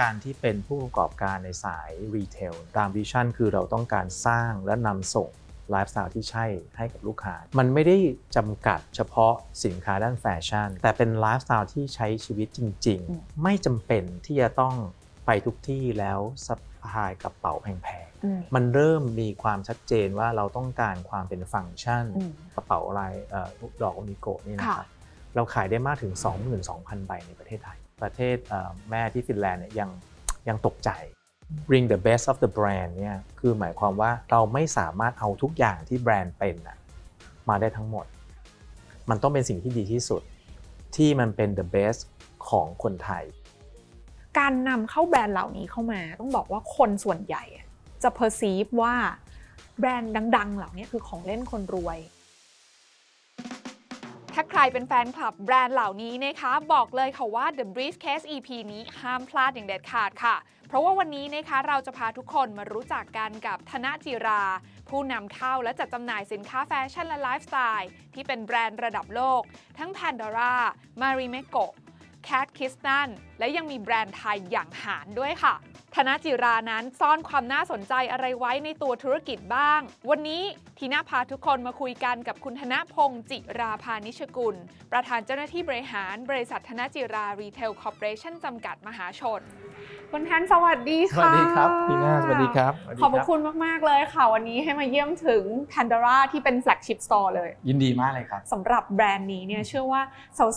การที่เป็นผู้ประกอบการในสาย retail ตาม vision คือเราต้องการสร้างและนำส่งไลฟ์สไตล์ที่ใช่ให้กับลูกค้า มันไม่ได้จำกัดเฉพาะสินค้าด้านแฟชั่น แต่เป็นไลฟ์สไตล์ที่ใช้ชีวิตจริงอืมๆไม่จำเป็นที่จะต้องไปทุกที่แล้วสะพายกระเป๋าแพงอืมๆมันเริ่มมีความชัดเจนว่าเราต้องการความเป็นฟังก์ชันอืมกระเป๋าลายเอ่อดอก Unikko นี่นะครับค่ะเราขายได้มากถึง 22,000 ใบในประเทศไทย ประเทศแม่ที่ฟินแลนด์เนี่ยยังยังตกใจ bring the best of the brand เนี่ยคือหมายความว่าเราไม่สามารถเอาทุกอย่างที่แบรนด์เป็นน่ะมาได้ทั้งหมด มันต้องเป็นสิ่งที่ดีที่สุด ที่มันเป็น the best ของคนไทย การนำเข้าแบรนด์เหล่านี้เข้ามาต้องบอกว่าคนส่วนใหญ่จะ perceive ว่าแบรนด์ดัง ๆ เหล่านี้คือของเล่นคนรวย ถ้าใครเป็นแฟนคลับแบรนด์เหล่านี้นะคะ บอกเลยค่ะว่า The Briefcase EP นี้ห้ามพลาดอย่างเด็ดขาดค่ะ เพราะว่าวันนี้นะคะเราจะพาทุกคนมารู้จักกันกับธนจิรา ผู้นำเข้าและจัดจำหน่ายสินค้าแฟชั่นและไลฟ์สไตล์ที่เป็นแบรนด์ระดับโลก ทั้ง Pandora, Marimekko, Cat k i s t a n และยังมีแบรนด์ไทยอย่างหารด้วยค่ะ ธนจิรานั้นซ่อนความน่าสนใจอะไรไว้ในตัวธุรกิจบ้าง วันนี้ทีน่าพาทุกคนมาคุยกันกับคุณธนพงษ์จิราพาณิชกุล ประธานเจ้าหน้าที่บริหาร บริษัทธนจิรารีเทลคอร์ปอเรชั่นจำกัดมหาชน คุณแทนสวัสดีค่ะวัสดีครับพี่นาสวัสดีครับสวัสดีขอบพรัระคุณมากๆเลยค่ะ วันนี้ให้มาเยี่ยมถึง Pandora ที่เป็น flagship store เลย ยินดีมากเลยครับสำหรับแบรนด์นี้เนี่ยเชื่อว่า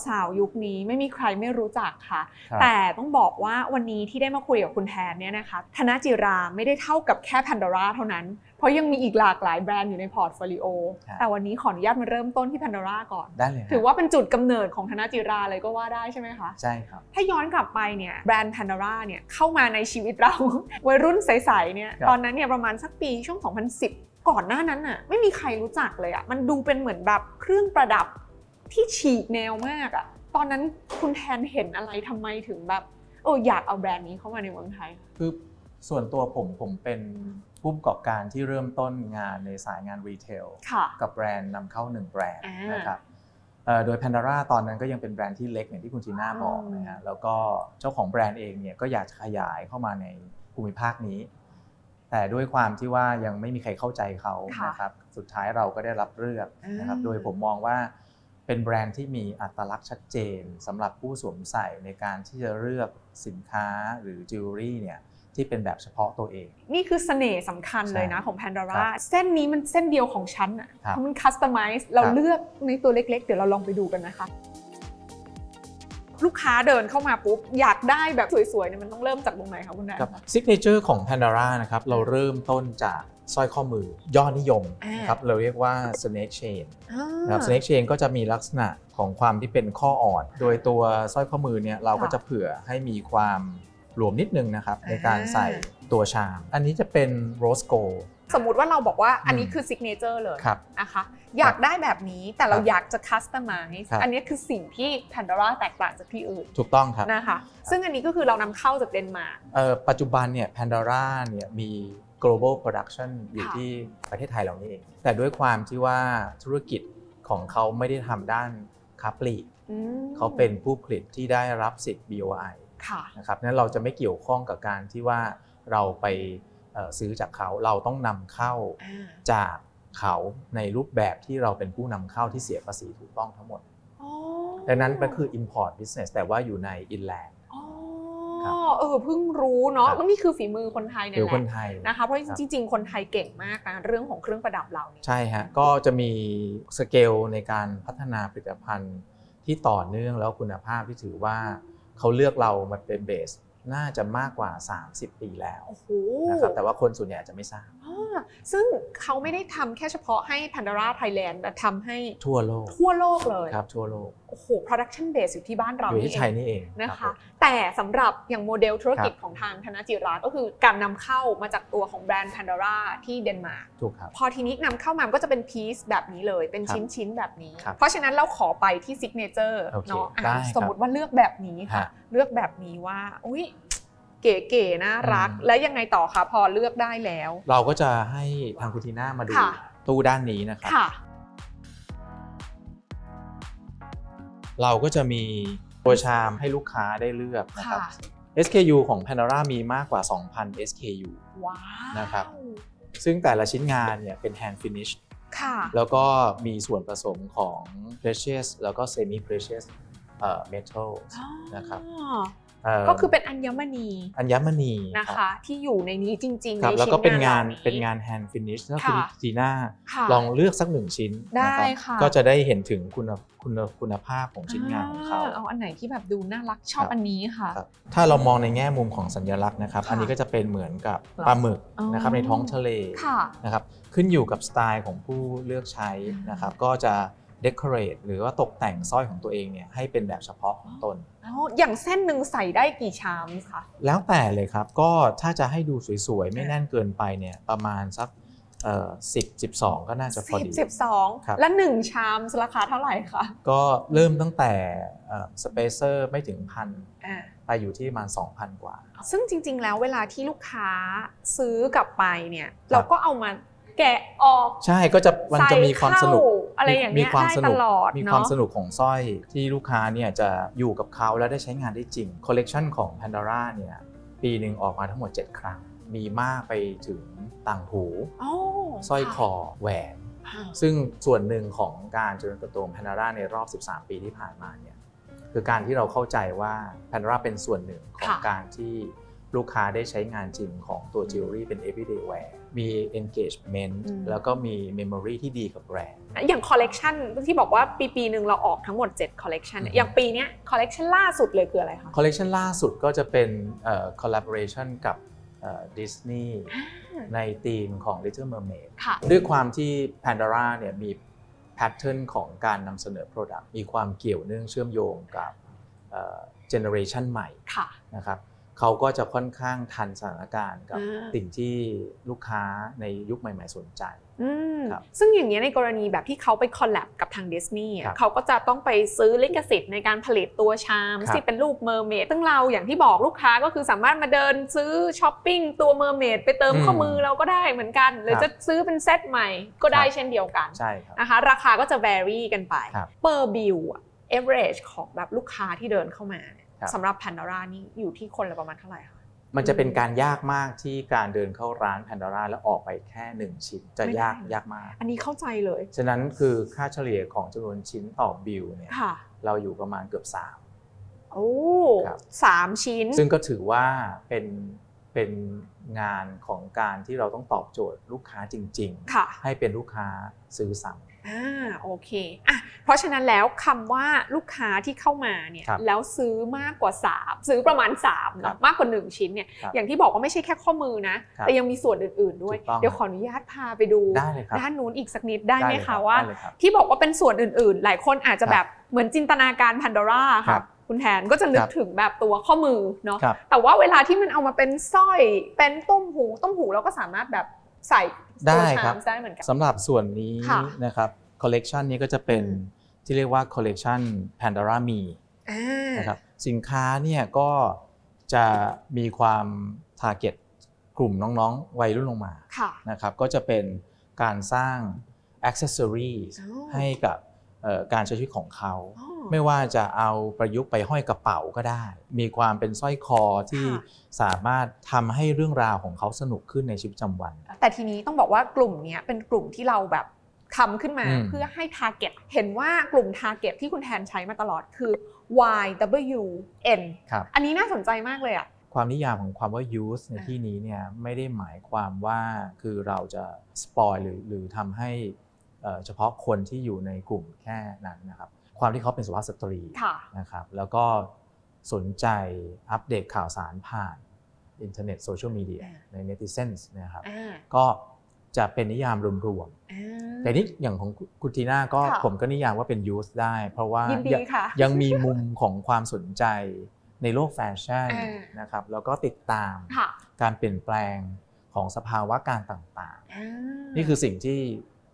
สาวๆ ยุคนี้ไม่มีใครไม่รู้จักค่ะครับแต่ต้องบอกว่าวันนี้ที่ได้มาคุยกับคุณแทนเนี่ยนะคะธนจิราไม่ได้เท่ากับแค่ Pandora เท่านั้น เพราะยังมีอีกหลากหลายแบรนด์อยู่ใน portfolio ครับแต่วันนี้ขออนุญาตมาเริ่มต้นที่ Pandora ก่อน ได้เลยครับถือว่าเป็นจุดกำเนิดของธนจิราเลยก็ว่าได้ใช่ไหมคะ ใช่ครับ ถ้าย้อนกลับไปเนี่ยแบรนด์ Pandora เนี่ยเข้ามาในชีวิตเราวัยรุ่นใสๆเนี่ยครับตอนนั้นเนี่ยประมาณสักปีช่วง 2010 ก่อนหน้านั้นน่ะไม่มีใครรู้จักเลยอะ่ะมันดูเป็นเหมือนแบบเครื่องประดับที่ฉีกแนวมากอะ่ะตอนนั้นคุณแทนเห็นอะไรทำไมถึงแบบเอออยากเอาแบรนด์นี้เข้ามาในเมืองไทยคือส่วนตัวผมผมเป็น ผู้ประกอบการที่เริ่มต้นงานในสายงาน retail ค่ะกับแบรนด์นำเข้าหนึ่งแบรนด์อ่านะครับเอ่อโดย Pandora ตอนนั้นก็ยังเป็นแบรนด์ที่เล็กอย่างที่คุณจีน่าบอกอืมนะฮะแล้วก็เจ้าของแบรนด์เองเนี่ยก็อยากจะขยายเข้ามาในภูมิภาคนี้ แต่ด้วยความที่ว่ายังไม่มีใครเข้าใจเขาค่ะนะครับสุดท้ายเราก็ได้รับเลือกนะครับอ่าโดยผมมองว่าเป็นแบรนด์ที่มีอัตลักษณ์ชัดเจนสำหรับผู้สวมใส่ในการที่จะเลือกสินค้าหรือจิวเวลรี่เนี่ย ที่เป็นแบบเฉพาะตัวเอง นี่คือเสน่ห์สำคัญเลยนะใช่ของ Pandora ครับเส้นนี้มันเส้นเดียวของฉันอะครับเพราะมัน customize เราครับเลือกในตัวเล็กๆ เดี๋ยวเราลองไปดูกันนะคะ ลูกค้าเดินเข้ามาปุ๊บ อยากได้แบบสวยๆเนี่ยมันต้องเริ่มจากตรงไหนคะคุณแทนครับ signature ของ Pandora นะครับเราเริ่มต้นจากสร้อยข้อมือยอดนิยมอ่านะครับเราเรียกว่า snake chain อ่านะครับ snake chain ก็จะมีลักษณะของความที่เป็นข้ออ่อน โดยตัวสร้อยข้อมือเนี่ยเราก็ค่ะจะเผื่อให้มีความ หลวมนิดนึงนะครับอ่าในการใส่ตัว charm อันนี้จะเป็น rose gold สมมุติว่าเราบอกว่าอันนี้อืมคือ signature เลยครับนะคะอยากได้แบบนี้แต่เราครับอยากจะ customize ครับอันนี้คือสิ่งที่ Pandora แตกต่างจากที่อื่น ถูกต้องครับนะคะซึ่งอันนี้ก็คือเรานำเข้าจากเดนมาร์กเอ่อปัจจุบันเนี่ย Pandora เนี่ยมี global production อยู่ค่ะที่ประเทศไทยเรานี่เองแต่ด้วยความที่ว่าธุรกิจของเขาไม่ได้ทำด้านค้าปลีกอืมเขาเป็นผู้ผลิตที่ได้รับสิทธิ์ BOI ค่ะ นะครับนั้นเราจะไม่เกี่ยวข้องกับการที่ว่าเราไปเอ่อซื้อจากเขาเราต้องนำเข้าอ่าจากเขาในรูปแบบที่เราเป็นผู้นำเข้าที่เสียภาษีถูกต้องทั้งหมดอ๋อดังนั้นมันคือ import business แต่ว่าอยู่ใน inland อ๋อครับเออเพิ่งรู้เนาะครับแล้วนี่คือฝีมือคนไทยเนี่หรืยอแหคนละไทยนะคะเพราะครับจริงๆ คนไทยเก่งมากนะเรื่องของเครื่องประดับเหล่านี้ใช่ฮะก็จะมีสเกลในการพัฒนาผลิตภัณฑ์ที่ต่อเนื่องแล้วคุณภาพที่ถือว่า เขาเลือกเรามาเป็นเบส น่าจะมากกว่า 30 ปีแล้วโอ้โหนะครับแต่ว่าคนส่วนใหญ่อาจจะไม่ทราบอ่า ซึ่งเขาไม่ได้ทำแค่เฉพาะให้ Pandora Thailand แต่ทำให้ทั่วโลก ทั่วโลกเลยครับทั่วโลก โอ้โห production base อยู่ที่บ้านเราอยู่นี่ที่เอไทยงนี่เองนะรัคะบผมแต่สำหรับอย่างโมเดลธุรกิจครับของทางธนจิราก็คือการนำเข้ามาจากตัวของแบรนด์ Pandora ที่เดนมาร์กถูกครับพอทีนี้นำเข้ามามันก็จะเป็นพีซแบบนี้เลยเป็นครับชิ้นชิ้นๆแบบนี้ครับเพราะฉะนั้นเราขอไปที่ซิกเนเจอร์โอเคเนาะอะได้ครับสมมติว่าเลือกแบบนี้ค่ะฮะเลือกแบบนี้ว่าอุ้ย เก๋ๆน่ารักอืมแล้วยังไงต่อคะพอเลือกได้แล้ว เราก็จะให้ทางคุณทีน่ามาดูค่ะตู้ด้านนี้นะครับค่ะเราก็จะมีตัวชามให้ลูกค้าได้เลือกนะครับค่ะ SKU ของ Pandora มีมากกว่า 2,000 SKU ว้าวนะครับ ซึ่งแต่ละชิ้นงานเนี่ยเป็น hand finish ค่ะแล้วก็มีส่วนผสมของ precious แล้วก็ semi precious เอ่อ metal นะครับอ๋อเอ่อ ก็คือเป็นอัญมณีอัญมณีนะรับคะที่อยู่ในนี้จริงๆครับในแล้วชิ้ก็นเป็นงานหล่เป็นงาน hand finish ก็คือค่ะจีน่าค่ะลองเลือกสักหนึ่งชิ้นได้นรับค่ะก็จะได้เห็นถึงคุณคุณคุณภาพของชิ้นงานของเขาเอาอันไหนที่แบบดูน่ารักชอบครับอันนี้ค่ะครับถ้าเรามองในแง่มุมของสัญลักษณ์นะครับค่ะอันนี้ก็จะเป็นเหมือนกับเหรอปลาหมึกอ๋อนะครับในท้องทะเลค่ะนะครับขึ้นอยู่กับสไตล์ของผู้เลือกใช้นะครับก็จะ decorate หรือว่าตกแต่งสร้อยของตัวเองเนี่ยให้เป็นแบบเฉพาะของตนอ๋ออย่างเส้นหนึ่งใส่ได้กี่ชามคะแล้วแต่เลยครับก็ถ้าจะให้ดูสวยๆ ไม่แน่นเกินไปเนี่ยประมาณสักเอ่อสิบสิบสองก็น่าจะพอสิบดีสิบสองครับและหนึ่งชามราคาเท่าไหร่คะก็เริ่มตั้งแต่สเปเซอร์ไม่ถึงพันอ่าไปอยู่ที่ประมาณ 2,000 กว่า ซึ่งจริง ๆ แล้วเวลาที่ลูกค้าซื้อกลับไปเนี่ยเราก็เอามา แกะออก ใช่ก็จะมันจะมีความสนุกใส่เข้าอะไรอย่างเงี้ยมีความได้สตนุกลอดมีเนาะความสนุกของสร้อยที่ลูกค้าเนี่ยจะอยู่กับเขาแล้วได้ใช้งานได้จริงคอลเลกชันของ Pandora เนี่ยปีหนึ่งออกมาทั้งหมด 7 ครั้ง มีมากไปถึงต่างหูอ๋อสร้อยคอแหวนค่ะซึ่งส่วนหนึ่งของการเจริญเติบโตของ Pandora ในรอบ 13 ปีที่ผ่านมาเนี่ยคือการที่เราเข้าใจว่า Pandora เป็นส่วนหนึ่งของการที่ ลูกค้าได้ใช้งานจริงของตัวจิวเวลรี่เป็น everyday wear มี engagement แล้วก็มี memory ที่ดีกับแบรนด์อย่างคอลเลกชันที่บอกว่าปีปีๆหนึ่งเราออกทั้งหมด 7 คอลเลกชันอืมอย่างปีเนี้ยคอลเลกชันล่าสุดเลยคืออะไรคะคอลเลกชันล่าสุดก็จะเป็นเอ่อ collaboration กับดิสนีย์ในธีมของ Little Mermaid ค่ะด้วยความที่ Pandora เนี่ยมีแพทเทิร์นของการนำเสนอ Product มีความเกี่ยวเนื่องเชื่อมโยงกับเจเนอเรชันใหม่ค่ะนะครับ เขาก็จะค่อนข้างทันสถานการณ์กับอ่าสิ่งที่ลูกค้าในยุคใหม่ ๆ สนใจอืมครับซึ่งอย่างเงี้ยในกรณีแบบที่เขาไปคอลแลบกับทางดิสนีย์ครับเขาก็จะต้องไปซื้อลิขสิทธิ์ในการผลิตตัว charm ครับที่เป็นรูป mermaid ซึ่งเราอย่างที่บอกลูกค้าก็คือสามารถมาเดินซื้อช้อปปิ้งตัว mermaid ไปเติมอืมข้อมือเราก็ได้เหมือนกัน หรือครับจะซื้อเป็นเซตใหม่ก็ได้ครับเช่นเดียวกันใช่ครับนะคะราคาก็จะ vary กันไปครับ per bill อะ average ของแบบลูกค้าที่เดินเข้ามา เนี่ยครับสำหรับ Pandora นี่อยู่ที่คนละประมาณเท่าไหร่คะมันจะเป็นการยากมากที่การเดินเข้าร้าน Pandora แล้วออกไปแค่หนึ่งชิ้นจะไม่ได้ยากยากมาก อันนี้เข้าใจเลย ฉะนั้นคือค่าเฉลี่ยของจำนวนชิ้นต่อบิลเนี่ยค่ะเราอยู่ประมาณเกือบโอ้ครับสามชิ้น3ซึ่งก็ถือว่าเป็นเป็นงานของการที่เราต้องตอบโจทย์ลูกค้าจริงค่ะๆให้เป็นลูกค้าซื้อซ้ำ อ่าโอเคอะเพราะฉะนั้นแล้วคำว่าลูกค้าที่เข้ามาเนี่ยครับแล้วซื้อมากกว่า 3 ซื้อประมาณ3ครัเนาะบมากกว่า 1 ชิ้นเนี่ยครับอย่างที่บอกว่าไม่ใช่แค่ข้อมือนะ ครับแต่ยังมีส่วนอื่นๆด้วย ถูกต้อง เดี๋ยวขออนุญาตพาไปดูได้เลยครับด้านนู้นอีกสักนิดได้ไหมเลยคะรับว่า ได้เลยครับ ที่บอกว่าเป็นส่วนอื่นๆ หลายคนอาจจะครับแบบเหมือนจินตนาการพันดอร่าครัค่ะบคุณแทนก็จะนึกครับถึงแบบตัวข้อมือเนาะครับแต่ว่าเวลาที่มันเอามาเป็นสร้อยเป็นต่างหูต่างหูเราก็สามารถแบบใส่ตัว ได้ charm ครับได้เหมือนกัน สำหรับส่วนนี้ค่ะนะครับคอลเลกชันนี้ก็จะเป็นอืม ที่เรียกว่าคอลเลกชัน Pandora Me อ่า นะครับสินค้าเนี่ยก็จะมีความ target กลุ่มน้องๆ วัยรุ่นลงมาค่ะ นะครับก็จะเป็นการสร้าง accessories อ๋อ ให้กับเอ่อ การใช้ชีวิตของเขาอ๋อไม่ว่าจะเอาประยุกต์ไปห้อยกระเป๋าก็ได้ มีความเป็นสร้อยคอที่ค่ะสามารถทำให้เรื่องราวของเขาสนุกขึ้นในชีวิตประจำวัน แต่ทีนี้ต้องบอกว่ากลุ่มเนี้ยเป็นกลุ่มที่เราแบบทำขึ้นมาอืมเพื่อให้ target เห็นว่ากลุ่ม target ที่คุณแทนใช้มาตลอดคือ YWN ครับอันนี้น่าสนใจมากเลยอะความนิยามของความว่า youth ในอ่าที่นี้เนี่ยไม่ได้หมายความว่าคือเราจะสปอยหรือหรือทำให้ เอ่อเฉพาะคนที่อยู่ในกลุ่มแค่นั้นนะครับ ความที่เขาเป็นสุภาพสตรีค่ะนะครับ แล้วก็สนใจอัปเดตข่าวสารผ่านอินเทอร์เน็ตโซเชียลมีเดียอ่าใน netizens นะครับอ่าก็จะเป็นนิยามรวมอ่าๆแต่นี่อย่างของคุณทีน่าก็ค่ะผมก็นิยามว่าเป็น youth ได้ เพราะว่ายินดียังค่ะยังมีมุมของความสนใจในโลกแฟชั่นอ่านะครับ แล้วก็ติดตามค่ะการเปลี่ยนแปลงของสภาวะการต่างอ่าๆนี่คือสิ่งที่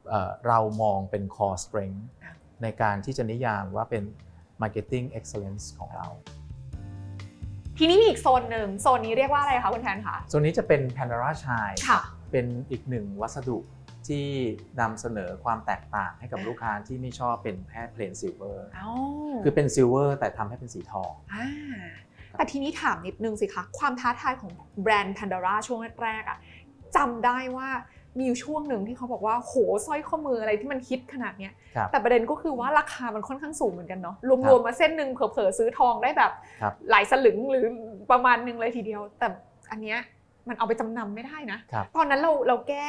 เอ่อเรามองเป็น core strength อ่าในการที่จะนิยามว่าเป็น marketing excellence ของเรา ทีนี้มีอีกโซนหนึ่งโซนนี้เรียกว่าอะไรคะคุณแทนคะส่วนนี้จะเป็น Pandora Shine ค่ะเป็นอีกหนึ่งวัสดุที่นำเสนอความแตกต่างให้กับอ่าลูกค้าที่ไม่ชอบเป็นแค่ plain silver เอ้าคือเป็น silver แต่ทำให้เป็นสีทองอ่าแต่ทีนี้ถามนิดนึงสิคะ ความท้าทายของแบรนด์ Pandora ช่วงแรกๆอะจำได้ว่า มีอยู่ช่วงหนึ่งที่เขาบอกว่าโหสร้อยข้อมืออะไรที่มันฮิตขนาดเนี้ยครับแต่ประเด็นก็คือว่าราคามันค่อนข้างสูงเหมือนกันเนาะครัรวมบๆมาเส้นหนึ่งเผลอๆซื้อทองได้แบบครับหลายสลึงหรือประมาณหนึ่งเลยทีเดียว แต่อันเนี้ยมันเอาไปจำนำไม่ได้นะครับตอนนั้นเราเราแก้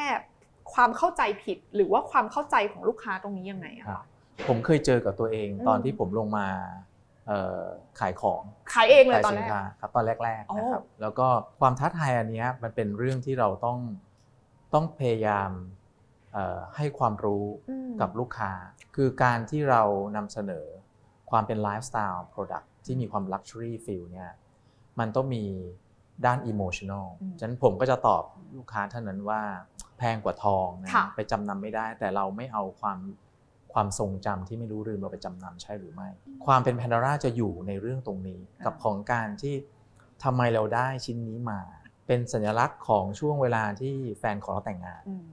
ความเข้าใจผิดหรือว่าความเข้าใจของลูกค้าตรงนี้ยังไงอะครับคะผมเคยเจอกับตัวเองอืมตอนที่ผมลงมาเอ่อขายของขายเองเลยขายตอนสิแรนกค้าครับตอนแรกอ๋อๆนะครับแล้วก็ความท้าทายอันเนี้ยมันเป็นเรื่องที่เราต้อง ต้องพยายามเอ่อให้ความรู้อืมกับลูกค้า คือการที่เรานำเสนอความเป็นไลฟ์สไตล์ Product ที่มีความ Luxury Feel เนี่ยมันต้องมีด้าน Emotional อืมฉะนั้นผมก็จะตอบลูกค้าเท่านั้นว่าแพงกว่าทองนะค่ะไปจำนำไม่ได้ แต่เราไม่เอาความความทรงจำที่ไม่รู้ลืมเราไปจำนำใช่หรือไม่ ความเป็น Pandora จะอยู่ในเรื่องตรงนี้ กับของการที่ทำไมเราได้ชิ้นนี้มา เป็นสัญลักษณ์ของช่วงเวลาที่แฟนของเราแต่งงานอืม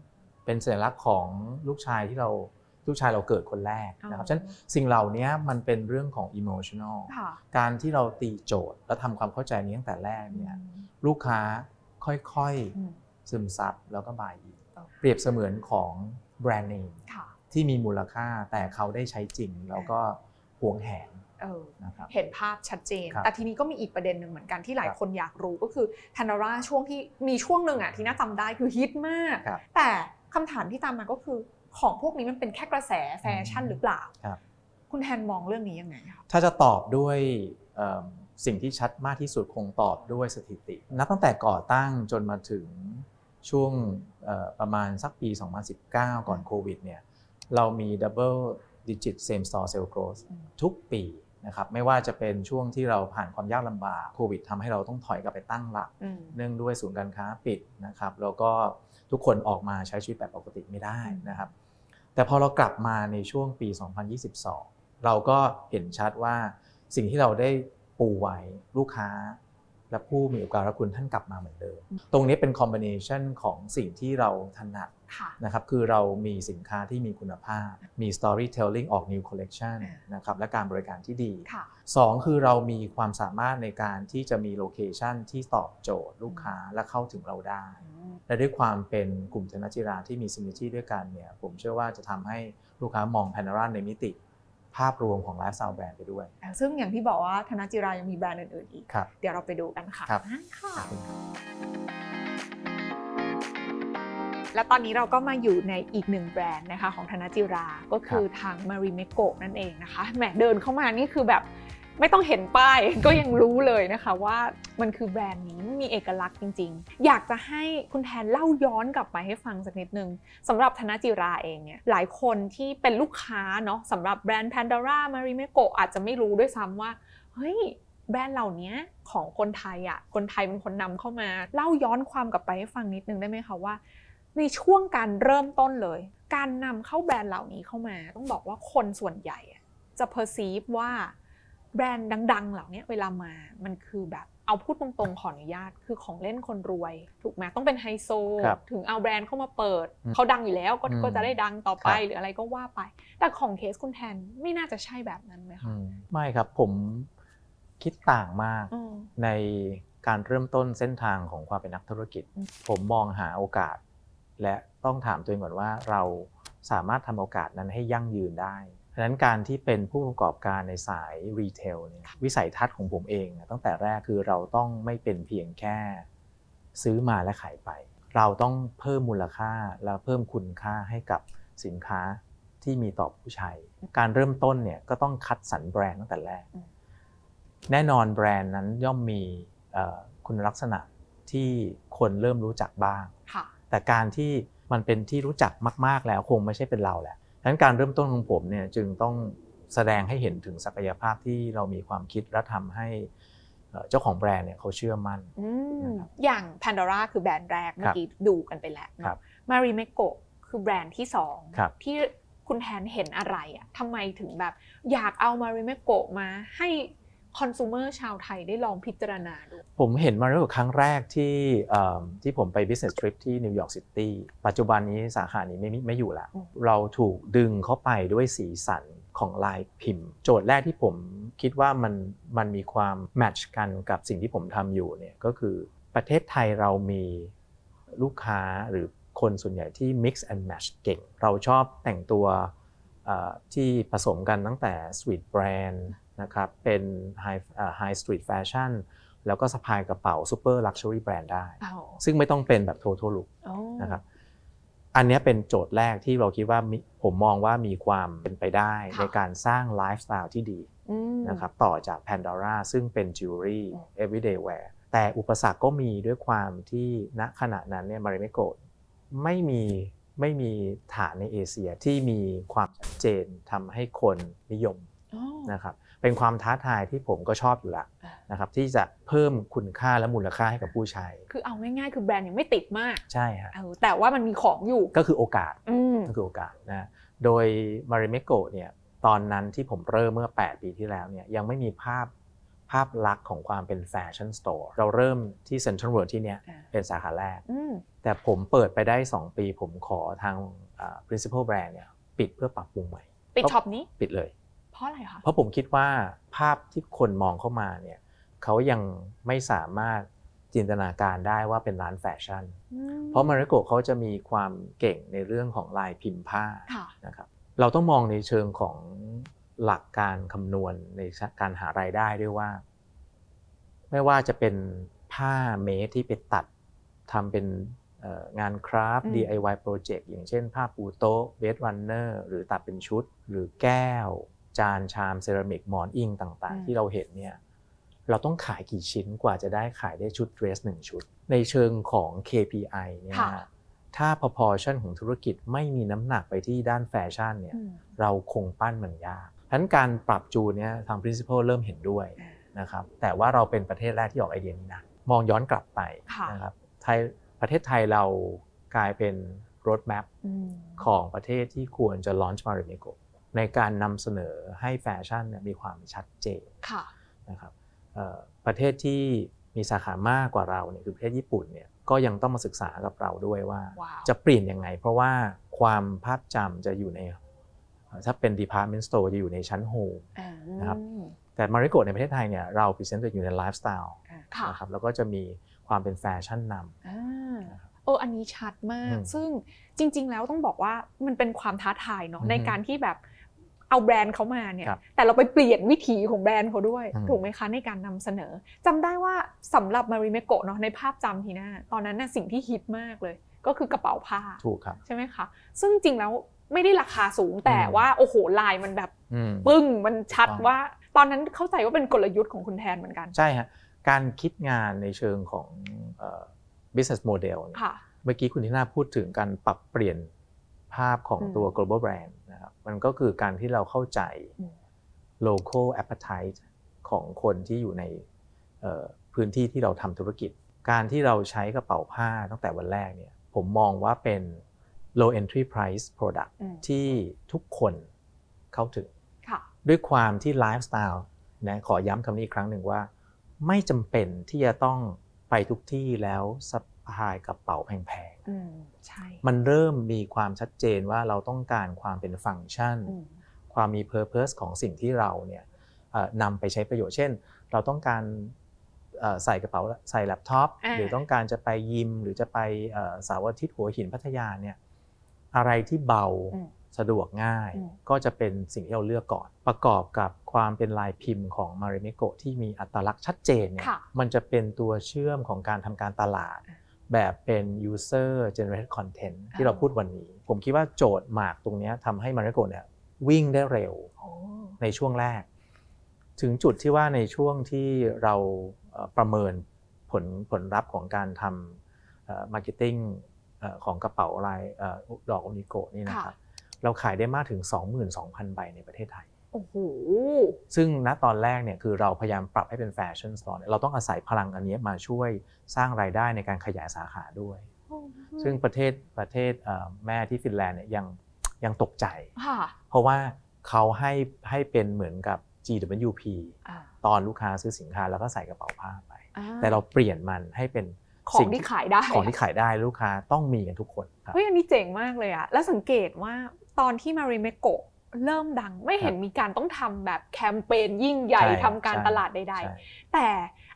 เป็นสัญลักษณ์ของลูกชายที่เราลูกชายเราเกิดคนแรกนะครับอ๋อฉะนั้นสิ่งเหล่านี้มันเป็นเรื่องของ emotional ค่ะการที่เราตีโจทย์และทำความเข้าใจนี้ตั้งแต่แรกเนี่ยลูกค้าค่อยอืมๆซึมซับแล้วก็บายอินอ๋อเปรียบเสมือนของแบรนด์เนมค่ะที่มีมูลค่าแต่เขาได้ใช้จริงแล้วก็หวงแหนเออ นะครับ เห็นภาพชัดเจน ครับแต่ทีนี้ก็มีอีกประเด็นหนึ่งเหมือนกันที่หลายครับคนอยากรู้ก็คือทันดาร่าช่วงที่มีช่วงหนึ่งอะที่น่าจำได้คือฮิตมาก ครับแต่คำถามที่ตามมาก็คือของพวกนี้มันเป็นแค่กระแสแฟชั่นหรือเปล่า ครับ คุณแทนมองเรื่องนี้ยังไงคะถ้าจะตอบด้วยเอิ่มสิ่งที่ชัดมากที่สุดคงตอบด้วยสถิติ นับตั้งแต่ก่อตั้งจนมาถึงช่วงเอ่อประมาณสักปี 2019 ก่อนโควิดเนี่ยเรามี double digit same store sales growth อืมทุกปี นะครับไม่ว่าจะเป็นช่วงที่เราผ่านความยากลำบากโควิดทำให้เราต้องถอยกลับไปตั้งหลักอืมเนื่องด้วยศูนย์การค้าปิดนะครับแล้วก็ทุกคนออกมาใช้ชีวิตแบบปกติไม่ได้นะครับ แต่พอเรากลับมาในช่วงปี 2022 เราก็เห็นชัดว่าสิ่งที่เราได้ปูไว้ลูกค้า และผู้มีโอกาสคุณท่านกลับมาเหมือนเดิม ตรงนี้เป็นคอมบิเนชันของสิ่งที่เราถนัดค่ะนะครับ คือเรามีสินค้าที่มีคุณภาพ มี storytelling ออก new collection อ่านนะครับ และการบริการที่ดีค่ะสองคือเรามีความสามารถในการที่จะมีโลเคชันที่ตอบโจทย์ลูกค้าและเข้าถึงเราได้ และด้วยความเป็นกลุ่มธนจิราที่มีซิม m จี้ด้วยกันเนี่ย ผมเชื่อว่าจะทำให้ลูกค้ามองแพน o ราในมิติ ภาพรวมของไลฟ์สไตล์แบรนด์ไปด้วย ซึ่งอย่างที่บอกว่าธนจิรายังมีแบรนด์อื่นๆอีก ครับ เดี๋ยวเราไปดูกันค่ะครับอ่าค่ะขอบคุณครับและตอนนี้เราก็มาอยู่ในอีกหนึ่งแบรนด์นะคะของธนจิรา ก็คือทาง m a r i m e c o นั่นเองนะคะ แหมเดินเข้ามานี่คือแบบ ไม่ต้องเห็นป้ายก็ยังรู้เลยนะคะว่ามันคือแบรนด์นี้มีเอกลักษณ์จริง ๆ อยากจะให้คุณแทนเล่าย้อนกลับไปให้ฟังสักนิดนึงสำหรับธนจิราเองเนี่ยหลายคนที่เป็นลูกค้าเนาะสำหรับแบรนด์ Pandora m a r i m e c o อาจจะไม่รู้ด้วยซ้ำว่าเฮ้ยแบรนด์เหล่านี้ของคนไทยอะคนไทยเป็นคนนำเข้ามา เล่าย้อนความกลับไปให้ฟังนิดนึงได้ไหมคะว่าในช่วงการเริ่มต้นเลย การนำเข้าแบรนด์เหล่านี้เข้ามา ต้องบอกว่าคนส่วนใหญ่จะ perceive ว่า แบรนด์ดัง ๆ เหล่านี้เวลามา มันคือแบบเอาพูดตรงๆ ขออนุญาต คือของเล่นคนรวย ถูกไหมต้องเป็นไฮโซครับถึงเอาแบรนด์เข้ามาเปิดอืมเขาดังอยู่แล้วก็อืมก็จะได้ดังต่อไปครับหรืออะไรก็ว่าไป แต่ของเคสคุณแทนไม่น่าจะใช่แบบนั้นไหมอืคะมไม่ครับผมคิดต่างมากอืมในการเริ่มต้นเส้นทางของความเป็นนักธุรกิจอืมผมมองหาโอกาส และต้องถามตัวเองก่อนว่าเราสามารถทำโอกาสนั้นให้ยั่งยืนได้ ฉะนั้นการที่เป็นผู้ประกอบการในสายรีเทลเนี่ยวิสัยทัศน์ของผมเองอะตั้งแต่แรกคือเราต้องไม่เป็นเพียงแค่ซื้อมาและขายไป เราต้องเพิ่มมูลค่าและเพิ่มคุณค่าให้กับสินค้าที่มีต่อผู้ใช้ การเริ่มต้นเนี่ยก็ต้องคัดสรรแบรนด์ตั้งแต่แรกอืมแน่นอนแบรนด์นั้นย่อมมีเอ่อคุณลักษณะที่คนเริ่มรู้จักบ้างค่ะแต่การที่มันเป็นที่รู้จักมาก ๆแล้วคงไม่ใช่เป็นเราแหละ ดังนั้นการเริ่มต้นของผมเนี่ยจึงต้องแสดงให้เห็นถึงศักยภาพที่เรามีความคิดและทำให้เอ่อเจ้าของแบรนด์เนี่ยเขาเชื่อมั่นอืมนะครับอย่าง Pandora คือแบรนด์แรกเมื่อกี้ดูกันไปแล้วครับ Marimekko คือแบรนด์ที่สองครับที่คุณแทนเห็นอะไรอะทำไมถึงแบบอยากเอา Marimekko มาให้ consumer ชาวไทยได้ลองพิจารณาดู ผมเห็น Marimekko ครั้งแรกที่เอิ่มที่ผมไป business trip ที่นิวยอร์กซิตี้ปัจจุบันนี้สาขานี้ไม่มีไม่อยู่แล้วอืมเราถูกดึงเข้าไปด้วยสีสันของลายพิมพ์ โจทย์แรกที่ผมคิดว่ามันมันมีความ match กันกับสิ่งที่ผมทำอยู่เนี่ยก็คือประเทศไทยเรามีลูกค้าหรือคนส่วนใหญ่ที่ mix and match เก่ง เราชอบแต่งตัวเอ่อที่ผสมกันตั้งแต่ street brand นะครับเป็น high เอ่อ high street fashion แล้วก็สะพายกระเป๋า super luxury brand ได้อ้าวซึ่งไม่ต้องเป็นแบบ total look อ๋อนะครับอันเนี้ยเป็นโจทย์แรกที่เราคิดว่ามีผมมองว่ามีความเป็นไปได้ในการสร้างไลฟ์สไตล์ที่ดีอืมนะครับต่อจาก Pandora ซึ่งเป็นจิวเวลรี่อืม everyday wear แต่อุปสรรคก็มีด้วยความที่ณขณะนั้นเนี่ย Marimekkoไม่มีไม่มีฐานในเอเชียที่มีความชัดเจนทำให้คนนิยมอ๋อนะครับ เป็นความท้าทายที่ผมก็ชอบอยู่ละอ่านะครับที่จะเพิ่มคุณค่าและมูลค่าให้กับผู้ใช้ คือเอาง่ายๆคือแบรนด์ยังไม่ติดมากใช่ฮะเออแต่ว่ามันมีของอยู่ก็คือโอกาสอืมก็คือโอกาสนะโดย Marimekko เนี่ยตอนนั้นที่ผมเริ่มเมื่อ 8 ปีที่แล้วเนี่ยยังไม่มีภาพภาพลักษณ์ของความเป็น fashion store เราเริ่มที่เซ็นทรัลเวิลด์ที่เนี่ยอ่าเป็นสาขาแรกอืมแต่ผมเปิดไปได้ 2 ปีผมขอทางอ่า principal brand เนี่ยปิดเพื่อปรับปรุงใหม่ ปิดช็อปนี้ปิดเลย เพราะอะไรคะเพราะผมคิดว่าภาพที่คนมองเข้ามาเนี่ยเขายังไม่สามารถจินตนาการได้ว่าเป็นร้านแฟชั่นอืมเพราะ Marimekko เขาจะมีความเก่งในเรื่องของลายพิมพ์ผ้าค่ะนะครับเราต้องมองในเชิงของหลักการคำนวณในการหารายได้ด้วยว่า ไม่ว่าจะเป็นผ้าเมตรที่ไปตัดทำเป็นเอ่องานคราฟต์อืม DIY project อย่างเช่นผ้าปูโต๊ะ bed runner หรือตัดเป็นชุดหรือแก้ว จานชามเซรามิกหมอนอิงต่างๆ ที่เราเห็นเนี่ยเราต้องขายกี่ชิ้นกว่าจะได้ขายได้ชุดเดรสหนึ่งชุด ในเชิงของ KPI เนี่ยค่ะถ้า proportion ของธุรกิจไม่มีน้ำหนักไปที่ด้านแฟชั่นเนี่ยอืมเราคงปั้นมันยากฉะนั้นการปรับจูนเนี่ยทาง principal เริ่มเห็นด้วยอ่านะครับแต่ว่าเราเป็นประเทศแรกที่ออกไอเดียนี้นะมองย้อนกลับไปค่ะนะครับไทยประเทศไทยเรากลายเป็น road map อืมของประเทศที่ควรจะ launch Marimekko ในการนำเสนอให้แฟชั่นเนี่ยมีความชัดเจนค่ะนะครับเอ่อประเทศที่มีสาขามากกว่าเราเนี่ยคือประเทศญี่ปุ่นเนี่ยก็ยังต้องมาศึกษากับเราด้วยว่าว้าวจะเปลี่ยนยังไง เพราะว่าความภาพจำจะอยู่ในเอ่อถ้าเป็น department store จะอยู่ในชั้น home อ่านะครับแต่ Marimekko ในประเทศไทยเนี่ยเรา present ตัวอยู่ในไลฟ์สไตล์ค่ะนะครับแล้วก็จะมีความเป็นแฟชั่นอ่านะครับเอออันนี้ชัดมากอืมซึ่งจริง ๆ แล้วต้องบอกว่ามันเป็นความท้าทายเนาะอือฮึในการที่แบบ เอาแบรนด์เขามาเนี่ยครับแต่เราไปเปลี่ยนวิถีของแบรนด์เขาด้วยอืมถูกไหมคะในการนำเสนอจำได้ว่าสำหรับ Marimekko เนาะในภาพจำทีน่า ตอนนั้นน่ะสิ่งที่ฮิตมากเลย ก็คือกระเป๋าผ้าำถูกครับใช่ไหมคะ ซึ่งจริงแล้วไม่ได้ราคาสูงแต่อืมว่าโอ้โหลายมันแบบอืมปึ้งมันชัดต้องว่า ตอนนั้นเข้าใจว่าเป็นกลยุทธ์ของคุณแทนเหมือนกัน ใช่ฮะการคิดงานในเชิงของเอ่อ business model เนี่ยค่ะเมื่อกี้คุณทิน่าพูดถึงการปรับเปลี่ยน ภาพของอืมตัว global brand นะครับมันก็คือการที่เราเข้าใจอืม local appetite ของคนที่อยู่ในเอ่อพื้นที่ที่เราทำธุรกิจ การที่เราใช้กระเป๋าผ้าตั้งแต่วันแรกเนี่ยผมมองว่าเป็น low entry price product อืมที่ทุกคนเข้าถึงค่ะด้วยความที่ไลฟ์สไตล์นะขอย้ำคำนี้อีกครั้งหนึ่งว่า ไม่จำเป็นที่จะต้องไปทุกที่แล้วสะ พายกระเป๋าแพงอืมใช่ๆมันเริ่มมีความชัดเจนว่าเราต้องการความเป็นฟังก์ชันอืมความมี Purpose ของสิ่งที่เราเนี่ยเอ่อนำไปใช้ประโยชน์ เช่น เราต้องการเอ่อใส่กระเป๋าใส่แล็ปท็อปอ่าหรือต้องการจะไปยิม หรือจะไปเอ่อเสาร์อาทิตย์หัวหินพัทยาเนี่ยอะไรที่เบาอืมสะดวกง่ายอืมก็จะเป็นสิ่งที่เราเลือกก่อน ประกอบกับความเป็นลายพิมพ์ของ Marimekko ที่มีอัตลักษณ์ชัดเจนเนี่ยค่ะมันจะเป็นตัวเชื่อมของการทำการตลาดอ่า แบบเป็น user generated content ที่เราพูดวันนี้ ผมคิดว่าโจทย์หมากตรงเนี้ยทำให้ Marimekko เนี่ยวิ่งได้เร็วโอ้ในช่วงแรก ถึงจุดที่ว่าในช่วงที่เราเอ่อประเมินผลผลลัพธ์ของการทำ marketing ของกระเป๋าลายเอ่อดอก Unikko นี่นะครับเราขายได้มากถึง 22,000 ใบในประเทศไทย โอ้โหซึ่งณตอนแรกเนี่ยคือเราพยายามปรับให้เป็นแฟชั่น store เราต้องอาศัยพลังอันนี้มาช่วยสร้างรายได้ในการขยายสาขาด้วย ซึ่งประเทศประเทศเอ่อแม่ที่ฟินแลนด์เนี่ยยังยังตกใจค่ะเพราะว่าเขาให้ให้เป็นเหมือนกับ GWP อ่าตอนลูกค้าซื้อสินค้าแล้วก็ใส่กระเป๋าผ้าไปอ่แต่เราเปลี่ยนมันให้เป็นของสิ่ที่ขายได้ของที่ขายได้ลูกค้าต้องมีกันทุกคนครับเฮ้ยอันนี้เจ๋งมากเลยอะแล้วสังเกตว่าตอนที่มาริเมโกะ เริ่มดังไม่เห็นมีการต้องทำแบบแคมเปญยิ่งใหญ่ใช่ทำการใช่ตลาดใดใช่ๆแต่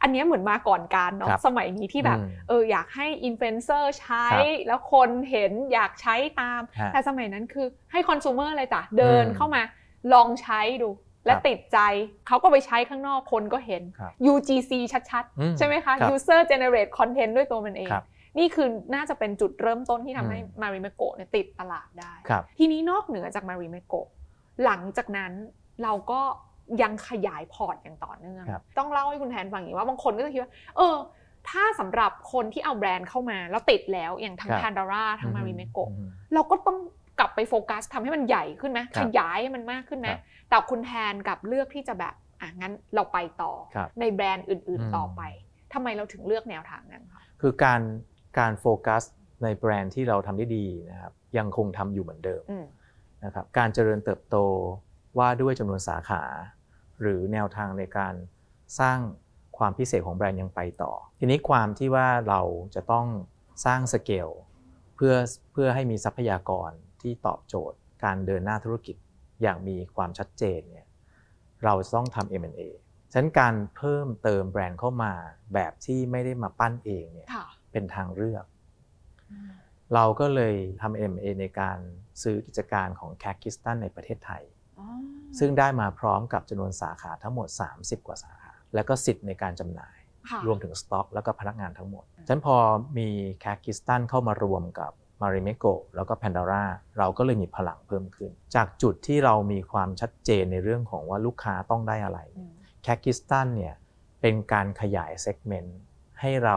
อันเนี้ยเหมือนมาก่อนการเนาะครับสมัยนี้ที่แบบอืมเอออยากให้อินฟลูเอนเซอร์ใช้ครับแล้วคนเห็นอยากใช้ตามฮะแต่สมัยนั้นคือให้ consumer เลยจ้ะเดินอืมเข้ามาลองใช้ดูและครับติดใจเขาก็ไปใช้ข้างนอกคนก็เห็นครับ UGC ชัดอืมๆใช่ไหมคะครับ user generate content ด้วยตัวมันเองครับนี่คือน่าจะเป็นจุดเริ่มต้นที่ทำให้อืม Marimekko เนี่ยติดตลาดได้ครับทีนี้นอกเหนือจาก Marimekko หลังจากนั้นเราก็ยังขยายพอร์ตอย่างต่อเนื่องครับต้องเล่าให้คุณแทนฟังอย่างนี้ว่าบางคนก็จะคิดว่า เออ ถ้าสำหรับคนที่เอาแบรนด์เข้ามา แล้วติดแล้วอย่างทั้งครับแพนดาร่าทั้ง Marimekko อืมเราก็ต้องกลับไปโฟกัสทำให้มันใหญ่ขึ้นไหมครับขยายให้มันมากขึ้นไหมครับแต่คุณแทนกลับเลือกที่จะแบบอะงั้นเราไปต่อครับในแบรนด์อื่นอืมๆต่อไปทำไมเราถึงเลือกแนวทางนั้นคะคือการการโฟกัสในแบรนด์ที่เราทำได้ดีนะครับยังคงทำอยู่เหมือนเดิมอืม นะครับการเจริญเติบโตว่าด้วยจำนวนสาขา หรือแนวทางในการสร้างความพิเศษของแบรนด์ยังไปต่อ ทีนี้ความที่ว่าเราจะต้องสร้างสเกลเพื่อเพื่อให้มีทรัพยากรที่ตอบโจทย์ การเดินหน้าธุรกิจอย่างมีความชัดเจนเนี่ยเราจะต้องทำ M&A ฉะนั้นการเพิ่มเติมแบรนด์เข้ามาแบบที่ไม่ได้มาปั้นเองเนี่ยค่ะเป็นทางเลือก เราก็เลยทำ M&A ในการ ซื้อกิจการของ Cath Kidston ในประเทศไทยอ๋อซึ่งได้มาพร้อมกับจำนวนสาขาทั้งหมด 30 กว่าสาขา แล้วก็สิทธิ์ในการจำหน่ายค่ะรวมถึงสต็อก แล้วก็พนักงานทั้งหมดฉะนั้นพอมี Cath Kidston เข้ามารวมกับ Marimekko แล้วก็ Pandora เราก็เลยมีพลังเพิ่มขึ้น จากจุดที่เรามีความชัดเจนในเรื่องของว่าลูกค้าต้องได้อะไรอืมCath Kidston เนี่ยเป็นการขยาย segment ให้เรา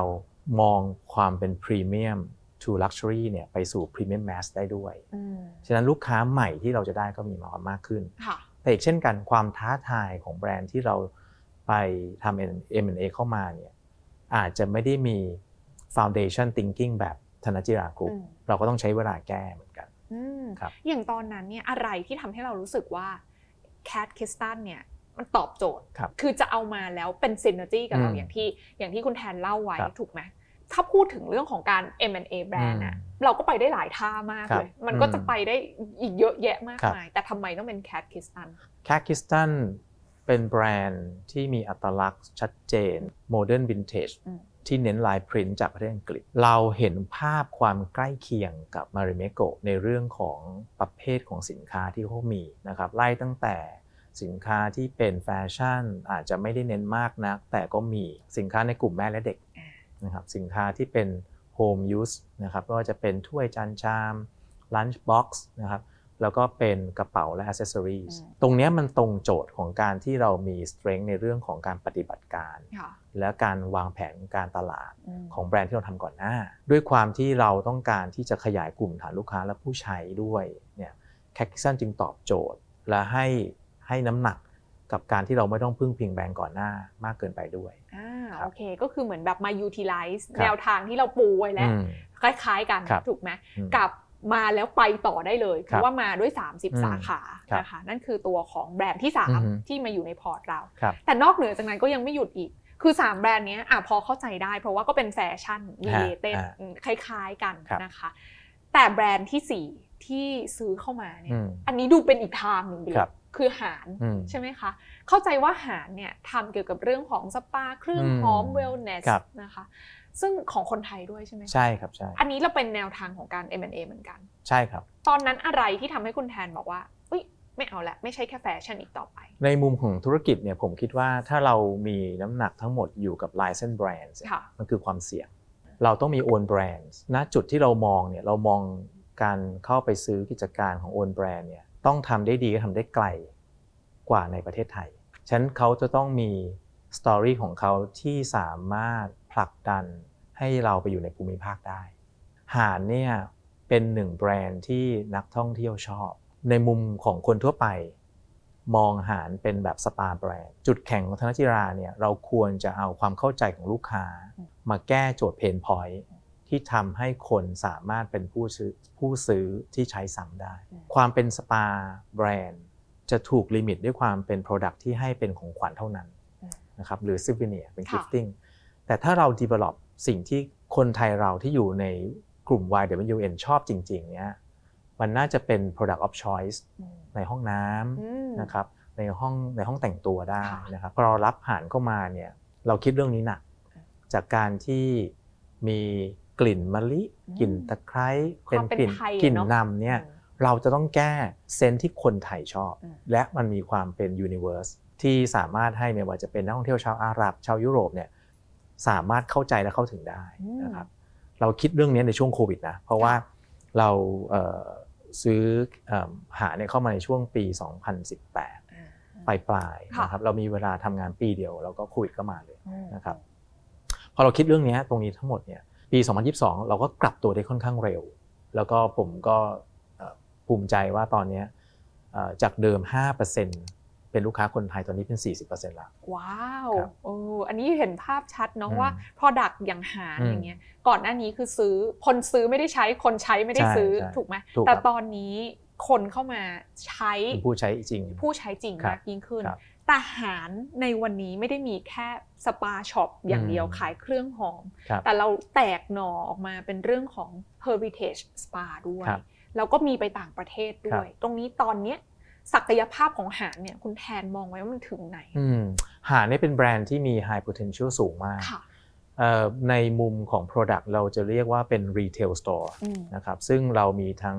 มองความเป็นพรีเมียม to luxury เนี่ยไปสู่ premium mass ได้ด้วยอืมฉะนั้นลูกค้าใหม่ที่เราจะได้ก็มีมามากขึ้นค่ะแต่อีกเช่นกันความท้าทายของแบรนด์ที่เราไปทำ M&A เข้ามาเนี่ยอาจจะไม่ได้มี foundation thinking แบบธนจิรากรุ๊ปอืมเราก็ต้องใช้เวลาแก้เหมือนกันอืมครับอย่างตอนนั้นเนี่ยอะไรที่ทำให้เรารู้สึกว่า Cat k i s t a n เนี่ยมันตอบโจทย์ครับคือจะเอามาแล้วเป็น synergy กับเราอืมอย่างที่อย่างที่คุณแทนเล่าไว้ครับถูกไหม ถ้าพูดถึงเรื่องของการ M&A แบรนด์อะอืมเราก็ไปได้หลายท่ามากครับเลย มันก็จะอืมไปได้อีกเยอะแยะมากครับมาย แต่ทำไมต้องเป็น Cat k i s t a n แคคิสตันเป็นแบรนด์ที่มีอัตลักษณ์ชัดเจน Modern Vintage อืมที่เน้นลายพรินต์จากประเทศอังกฤษ เราเห็นภาพความใกล้เคียงกับมาริเมโกในเรื่องของประเภทของสินค้าที่เขามีนะครับไล่ตั้งแต่สินค้าที่เป็นแฟชั่นอาจจะไม่ได้เน้นมากนัก แต่ก็มีสินค้าในกลุ่มแม่และเด็กอ่า นะครับสินค้าที่เป็น Home Use นะครับไม่ว่าจะเป็นถ้วยจานชาม Lunch Box นะครับแล้วก็เป็นกระเป๋าและ Accessories อืมตรงเนี้ยมันตรงโจทย์ของการที่เรามี strength ในเรื่องของการปฏิบัติการค่ะและการวางแผนการตลาดอืมของแบรนด์ที่เราทำก่อนหน้า ด้วยความที่เราต้องการที่จะขยายกลุ่มฐานลูกค้าและผู้ใช้ด้วยเนี่ย Cath Kidston จึงตอบโจทย์ และให้ให้น้ำหนัก กับการที่เราไม่ต้องพึ่งพิงแบรนด์ก่อนหน้ามากเกินไปด้วยอ่าครับโอเค ก็คือเหมือนแบบมา utilize ครับแนวทางที่เราปูไว้แล้วอืมคล้ายๆกันครับถูกไหมอืมกับมาแล้วไปต่อได้เลย ครับราะว่ามาด้วยอืม30 สาขาครับนะคะนั่นคือตัวของแบรนด์ที่อือฮึ3ที่มาอยู่ในพอร์ตเราครับแต่นอกเหนือจากนั้นก็ยังไม่หยุดอีกคือ 3 แบรนด์เนี้ยอะพอเข้าใจได้ เพราะว่าก็เป็นแฟชั่น related อ่าอืมคล้ายๆกันครับนะคะ แต่แบรนด์ทีสี่ 4 ที่ซื้อเข้ามาเนี่ยอืมอันนี้ดูเป็นอีกทางหนึ่งไปเลยครับ คือ HARNN อืมใช่ไหมคะ เข้าใจว่า HARNN เนี่ยทำเกี่ยวกับเรื่องของสปาเครื่องหอมอืม wellness ครับนะคะ ซึ่งของคนไทยด้วยใช่ไหมคะใช่ครับใช่อันนี้เราเป็นแนวทางของการ M&A เหมือนกัน ใช่ครับ ตอนนั้นอะไรที่ทำให้คุณแทนบอกว่าเอ้ยไม่เอาละไม่ใช่แค่แฟชั่นอีกต่อไป ในมุมของธุรกิจเนี่ยผมคิดว่าถ้าเรามีน้ำหนักทั้งหมดอยู่กับ license brands เนี่ยค่ะมันคือความเสี่ยง เราต้องมี own brands ณจุดที่เรามองเนี่ยเรามองการเข้าไปซื้อกิจการของ own brand เนี่ย ต้องทำได้ดีและทำได้ไกลกว่าในประเทศไทย ฉะนั้นเขาจะต้องมีสตอรี่ของเขาที่สามารถผลักดันให้เราไปอยู่ในภูมิภาคได้ หารเนี่ยเป็นหนึ่งแบรนด์ที่นักท่องเที่ยวชอบ ในมุมของคนทั่วไป มอง HARNN เป็นแบบสปาแบรนด์ จุดแข็งของธนจิราเนี่ยเราควรจะเอาความเข้าใจของลูกค้า มาแก้โจทย์ pain point ที่ทำให้คนสามารถเป็นผู้ซื้อผู้ซื้อที่ใช้ซ้ำได้อืมความเป็นสปาแบรนด์จะถูก limit ด้วยความเป็น Product ที่ให้เป็นของขวัญเท่านั้นอืมนะครับหรือซิ v เนียเป็นค่ะ gifting แต่ถ้าเรา develop สิ่งที่คนไทยเราที่อยู่ในกลุ่ม YWN ชอบจริง ๆ เนี่ยมันน่าจะเป็น product of choice อืมในห้องน้ำอืมนะครับในห้องในห้องแต่งตัวได้ค่ะนะครับพอเรารับอาหารเข้ามาเนี่ยเราคิดเรื่องนี้หนัก จากการที่มี กลิ่นมะลิอืมกลิ่นตะไคร้ความเป็นกลิ่นไทยกลิ่นเนอะนำเนี่ยอืมเราจะต้องแก้เซนส์ที่คนไทยชอบอืมและมันมีความเป็นยูนิเวอร์สที่สามารถให้ไม่ว่าจะเป็นนักท่องเที่ยวชาวอาหรับ ชาวยุโรปเนี่ยสามารถเข้าใจและเข้าถึงได้นะครับเราคิดเรื่องนี้ในช่วงโควิดนะเพราะว่าเราเอ่อซื้อเอิ่มหาเนี่ยเข้ามาในช่วงปี 2018อ่าปลายปลายๆค่ะนะครับเรามีเวลาทำงานปีเดียวแล้วก็โควิดก็มาเลยอืมนะครับพอเราคิดเรื่องนี้ตรงนี้ทั้งหมดเนี่ย ปี 2022 เราก็กลับตัวได้ค่อนข้างเร็ว แล้วก็ผมก็เอ่อภูมิใจว่าตอนเนี้ยเอ่อจากเดิม 5%เป็นลูกค้าคนไทยตอนนี้เป็น 40%แล้ว ว้าวครับโอ้อันนี้เห็นภาพชัดเนาะอืมว่า Product อย่าง HARNN อืมอย่างเงี้ยก่อนหน้านี้คือซื้อคนซื้อไม่ได้ใช้คนใช้ไม่ได้ใช่ซื้อใช่ถูกไหมถูกแต่ครับตอนนี้คนเข้ามาใช้เป็นผู้ใช้จริง ผู้ใช้จริงครับมากยิ่งขึ้นครับ แต่ HARNN ในวันนี้ไม่ได้มีแค่สปาช็อปอย่างเดียวอืมขายเครื่องหอมครับแต่เราแตกหน่อออกมาเป็นเรื่องของ heritage spa ด้วยครับแล้วก็มีไปต่างประเทศด้วยครับตรงนี้ตอนเนี้ยศักยภาพของหารเนี่ยคุณแทนมองไว้ว่ามันถึงไหนอืมหาเนี่ยเป็นแบรนด์ที่มี high potential สูงมากค่ะเอ่อในมุมของ Product เราจะเรียกว่าเป็น retail store อืมนะครับซึ่งเรามีทั้ง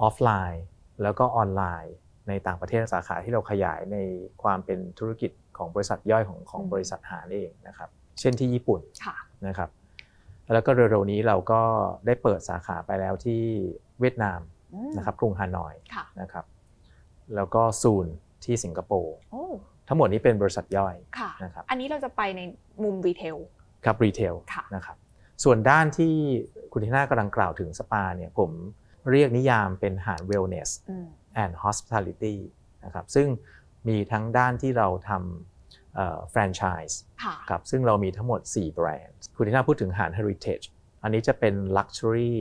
ออฟไลน์แล้วก็ออนไลน์ ในต่างประเทศสาขาที่เราขยายในความเป็นธุรกิจของบริษัทย่อยของของอืมบริษัทหารเองนะครับ เช่นที่ญี่ปุ่นค่ะนะครับ แล้วก็เร็วๆนี้เราก็ได้เปิดสาขาไปแล้วที่เวียดนามอืมนะครับกรุงฮานอยค่ะนะครับ แล้วก็ soon ที่สิงคโปร์โอ้ทั้งหมดนี้เป็นบริษัทย่อยค่ะนะครับอันนี้เราจะไปในมุม retailครับ retail ค่ะนะครับส่วนด้านที่คุณทีน่ากำลังกล่าวถึงสปาเนี่ยผมเรียกนิยามเป็น HARNN wellness อืม and hospitality นะครับซึ่งมีทั้งด้านที่เราทำแฟรนไชส์ค่ะครับซึ่งเรามีทั้งหมด 4 แบรนด์คุณทีน่าพูดถึง HARNN heritage อันนี้จะเป็น luxury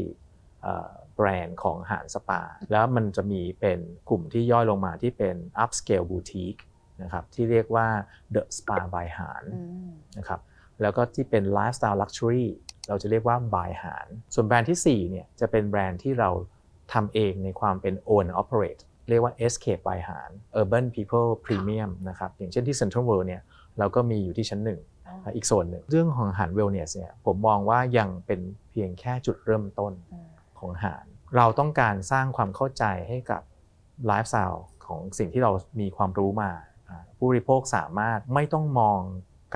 แบรนด์ของหารสปา แล้วมันจะมีเป็นกลุ่มที่ย่อยลงมาที่เป็น upscale boutique นะครับที่เรียกว่า the spa by หารอืมนะครับแล้วก็ที่เป็น lifestyle luxury เราจะเรียกว่า by หาร ส่วนแบรนด์ที่4เนี่ยจะเป็นแบรนด์ที่เรา ทำเองในความเป็น own and operate เรียกว่า escape by หาร urban people premium นะครับ อย่างเช่นที่ Central World เนี่ยเราก็มีอยู่ที่ชั้นหนึ่งอ๋ออีกโซนหนึ่ง เรื่องของอาหาร wellness เนี่ยผมมองว่ายังเป็นเพียงแค่จุดเริ่มต้นอืมของอาหาร เราต้องการสร้างความเข้าใจให้กับไลฟ์สไตล์ของสิ่งที่เรามีความรู้มาอ่าผู้บริโภคสามารถไม่ต้องมอง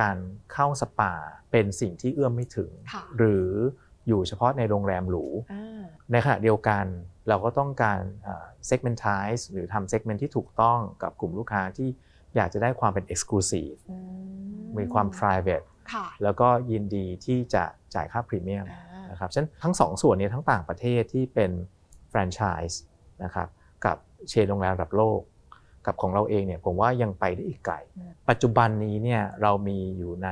การเข้าสปาเป็นสิ่งที่เอื้อมไม่ถึงค่ะหรือ อยู่เฉพาะในโรงแรมหรูอ่าในขณะเดียวกันเราก็ต้องการเอ่อ segmentize หรือทำ segment ที่ถูกต้องกับกลุ่มลูกค้าที่อยากจะได้ความเป็น exclusive อืมีความ private ค่ะแล้วก็ยินดีที่จะจ่ายค่าพรีเมียมอ่านะครับฉะนั้นทั้งสองส่วนเนี้ทั้งต่างประเทศที่เป็นแฟรนไชส์นะครับกับเชนโรงแรมระดับโลก กับของเราเองเนี่ยผมว่ายังไปได้อีกไกลอืมปัจจุบันนี้เนี่ยเรามีอยู่ใน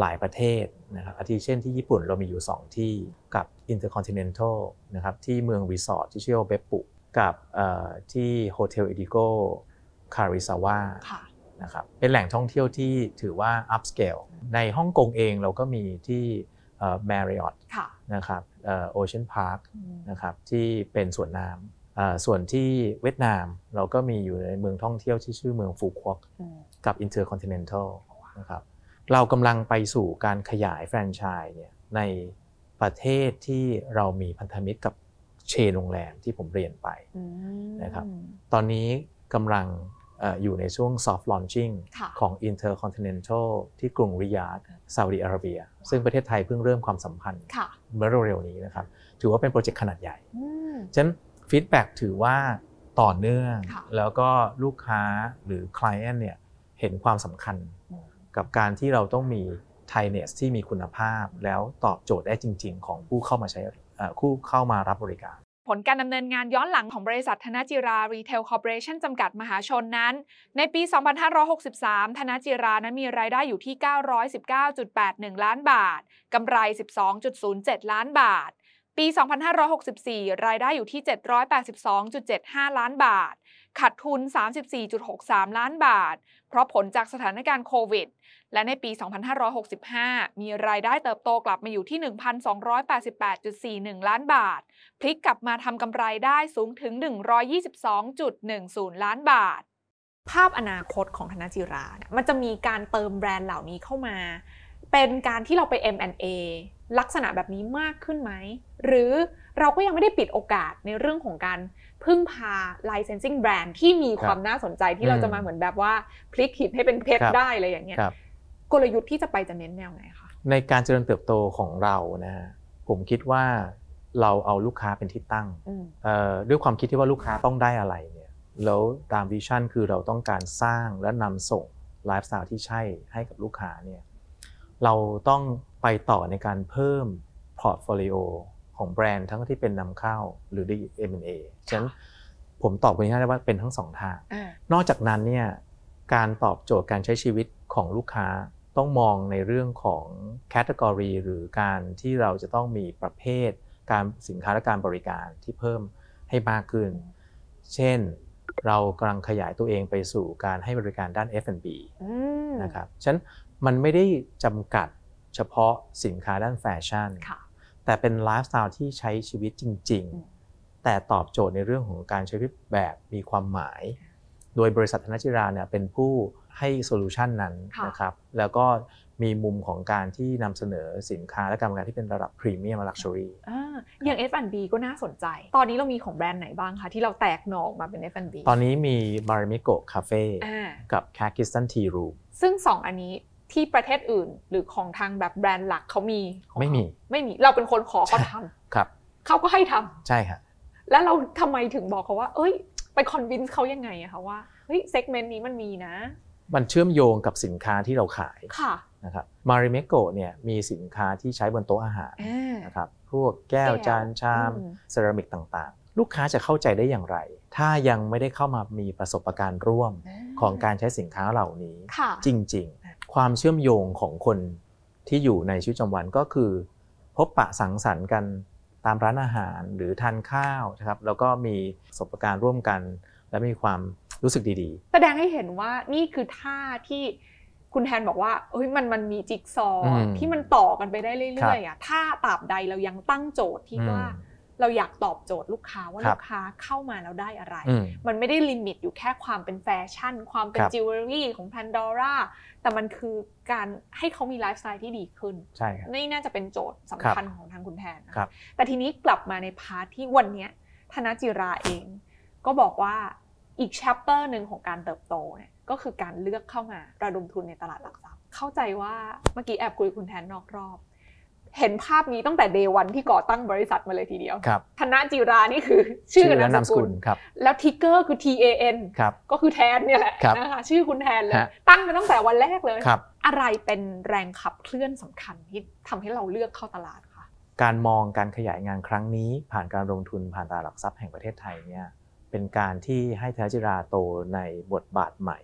หลายประเทศนะครับอาทิเช่นที่ญี่ปุ่นเรามีอยู่ 2 ที่กับ Intercontinental นะครับที่เมืองรีสอร์ทที่ชื่อว่าเบปุกับเอ่อที่ Hotel Indigo Karuizawa ค่ะนะครับเป็นแหล่งท่องเที่ยวที่ถือว่า upscale ในฮ่องกงเองเราก็มีที่เอ่อ Marriott ค่ะนะครับ Ocean Park อืมนะครับที่เป็นสวนน้ำเอ่อส่วนที่เวียดนามเราก็มีอยู่ในเมืองท่องเที่ยวที่ชื่อเมืองฟูก๊วกอืมกับ Intercontinental นะครับ เรากำลังไปสู่การขยายแฟรนไชส์เนี่ยในประเทศที่เรามีพันธมิตรกับเชนโรงแรมที่ผมเรียนไปอืมนะครับตอนนี้กำลังเอ่ออยู่ในช่วง soft launching ค่ะของ Intercontinental ที่กรุงริยาดซาอุดิอาระเบีย ซึ่งประเทศไทยเพิ่งเริ่มความสัมพันธ์ค่ะเมื่อเร็วๆนี้นะครับ ถือว่าเป็นโปรเจกต์ขนาดใหญ่อืมฉะนั้นฟีดแบ็ถือว่าต่อเนื่องค่ะแล้วก็ลูกค้าหรือ Client เนี่ยเห็นความสำคัญอืม กับการที่เราต้องมี t h a i n e s s ที่มีคุณภาพ แล้วตอบโจทย์ได้จริง ๆ ของผู้เข้ามาใช้เอ่อผู้เข้ามารับบริการ ผลการดำเนินงานย้อนหลังของบริษัทธนจิรารีเทลคอร์ปอเรชั่นจำกัดมหาชนนั้น ในปี 2563 ธนจิรานั้นมีรายได้อยู่ที่ 919.81 ล้านบาทกำไร 12.07 ล้านบาทปี 2564 รายได้อยู่ที่ 782.75 ล้านบาท ขาดทุน 34.63 ล้านบาท เพราะผลจากสถานการณ์โควิด และในปี 2565 มีรายได้เติบโตกลับมาอยู่ที่ 1,288.41 ล้านบาท พลิกกลับมาทำกำไรได้สูงถึง 122.10 ล้านบาท ภาพอนาคตของธนจิราเนี่ยมันจะมีการเติมแบรนด์เหล่านี้เข้ามา เป็นการที่เราไป M&A ลักษณะแบบนี้มากขึ้นไหม หรือเราก็ยังไม่ได้ปิดโอกาสในเรื่องของการพึ่งพา licensing brand ที่มีความน่าสนใจที่เราจะมาเหมือนแบบว่าพลิกหินให้เป็นเพชรครับได้อะไรอย่างเงี้ยครับ กลยุทธ์ที่จะไปจะเน้นแนวไหนคะในการเจริญเติบโตของเรานะฮะผมคิดว่าเราเอาลูกค้าเป็นที่ตั้งอืมเอ่อด้วยความคิดที่ว่าลูกค้าต้องได้อะไรเนี่ยแล้วตาม vision คือเราต้องการสร้างและนำส่งไลฟ์สไตล์ที่ใช่ให้กับลูกค้าเนี่ยเราต้องไปต่อในการเพิ่ม portfolio ของแบรนด์ทั้งที่เป็นนำเข้าหรือ M&A ฉะนั้นผมตอบคุณได้ว่าเป็นทั้งสองทางอ่านอกจากนั้นเนี่ยการตอบโจทย์การใช้ชีวิตของลูกค้า ต้องมองในเรื่องของ category หรือการที่เราจะต้องมีประเภท การสินค้าและการบริการที่เพิ่มให้มากขึ้น เช่น เรากำลังขยายตัวเองไปสู่การให้บริการด้าน F&B อืมนะครับฉะนั้นมันไม่ได้จำกัดเฉพาะสินค้าด้านแฟชั่นค่ะแต่เป็นไลฟ์สไตล์ที่ใช้ชีวิตจริงอืมๆแต่ตอบโจทย์ในเรื่องของการใช้ชีวิตแบบมีความหมาย โดยบริษัทธนจิราเนี่ยเป็นผู้ ให้ solution นั้นค่ะนะครับแล้วก็มีมุมของการที่นำเสนอสินค้าและการบริการที่เป็นระดับพรีเมียมและ luxuryอ่าอย่าง F&B ก็น่าสนใจ ตอนนี้เรามีของแบรนด์ไหนบ้างคะที่เราแตกหน่อออกมาเป็น F&B ตอนนี้มี m a r i m i k o Cafe อ่ากับ k a k i s t a n Tea Room ซึ่งสองอันนี้ที่ประเทศอื่นหรือของทางแบบแบรนด์หลักเขามีของไม่มีเขาไม่มีเราเป็นคนขอเขาทำครับเขาก็ให้ทำใช่ครับแล้วเราทำไมถึงบอกเขาว่า เอ้ย ไปคอนวินส์เขายังไงอะคะว่าเฮ้ยเซกเมนต์นี้มันมีนะ มันเชื่อมโยงกับสินค้าที่เราขายค่ะนะครับ m a r i m i k o เนี่ยมีสินค้าที่ใช้บนโต๊ะอาหารอ่านะครับพวกแก้วแก้วจานชามอืมเซรามิกต่างๆ ลูกค้าจะเข้าใจได้อย่างไร ถ้ายังไม่ได้เข้ามามีประสบการณ์ร่วมของการใช้สินค้าเหล่านี้ค่ะจริงๆ ความเชื่อมโยงของคนที่อยู่ในชีวิตประจำวันก็คือ พบปะสังสรรค์กันตามร้านอาหารหรือทานข้าวนะครับแล้วก็มีประสบการณ์ร่วมกัน และมีความ รู้สึกดีแสดงให้เห็นว่านี่คือท่าที่คุณแทนบอกว่าเฮ้ยมันมันมีจิ๊กซอว์อืมที่มันต่อกันไปได้ครัเรื่บอยๆอะถ้าตราบใดเรายังตั้งโจทย์ๆที่อืมว่า เราอยากตอบโจทย์ลูกค้าว่าครับลูกค้าเข้ามาแล้วได้อะไร อืมมันไม่ได้ limit อยู่แค่ความเป็นแฟชั่น ความเป็นครับ จิวเวลรี่ของ Pandora แต่มันคือการให้เขามีไลฟ์สไตล์ที่ดีขึ้น ใช่ครับ นี่น่าจะเป็นโจทย์สำคัญของทางคุณแทนนะครับแต่ทีนี้กลับมาใน part ที่วันเนี้ยธนจิราเอง ก็บอกว่า อีก chapter หนึ่งของการเติบโตเนี่ยก็คือการเลือกเข้ามาระดมทุนในตลาดหลักทรัพย์ เข้าใจว่าเมื่อกี้แอบคุยกับคุณแทนนอกรอบ เห็นภาพนี้ตั้งแต่เดวันที่ก่อตั้งบริษัทมาเลยทีเดียวครับธนจิรานี่คือ ชื่อและนานามมสสกุกุลลครับแล้วทิกเกอร์คือ T A N ครับก็คือแทนเนี่ยแหละครับนะคะชื่อคุณแทนเลยฮะตั้งมาตั้งแต่วันแรกเลยครับอะไรเป็นแรงขับเคลื่อนสำคัญที่ทำให้เราเลือกเข้าตลาดคะการมองการขยายงานครั้งนี้ ผ่านการลงทุนผ่านตลาดหลักทรัพย์แห่งประเทศไทยเนี่ย เป็นการที่ให้ธนจิราโตในบทบาทใหม่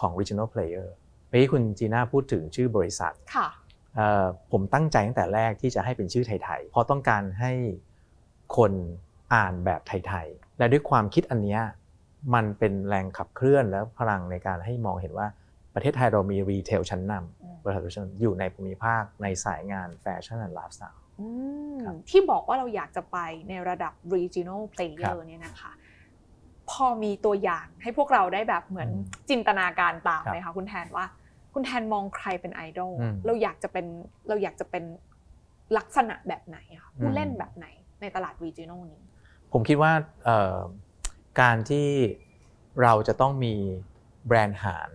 ของ regional player เมื่อกี้คุณจีน่าพูดถึงชื่อบริษัทค่ะเอ่อผมตั้งใจตั้งแต่แรกที่จะให้เป็นชื่อไทยๆ เพราะต้องการให้คนอ่านแบบไทยๆ และด้วยความคิดอันเนี้ยมันเป็นแรงขับเคลื่อนและพลังในการให้มองเห็นว่าประเทศไทยเรามีรีเทลชั้นนอืมำบริษัทชั้นนำอยู่ในภูมิภาคในสายงานแฟชั่นและไลฟ์สไตล์อืมครับที่บอกว่าเราอยากจะไปในระดับ regional ครั player บเนี่ยนะคะ พอมีตัวอย่างให้พวกเราได้แบบเหมือนอืมจินตนาการตามครับไหมคะคุณแทนว่า คุณแทนมองใครเป็นไอดอลอืมเราอยากจะเป็นเราอยากจะเป็นลักษณะแบบไหนอะคะผู้อืมเล่นแบบไหนในตลาด regional นี้ ผมคิดว่าเอ่อการที่เราจะต้องมีแบรนด์หาร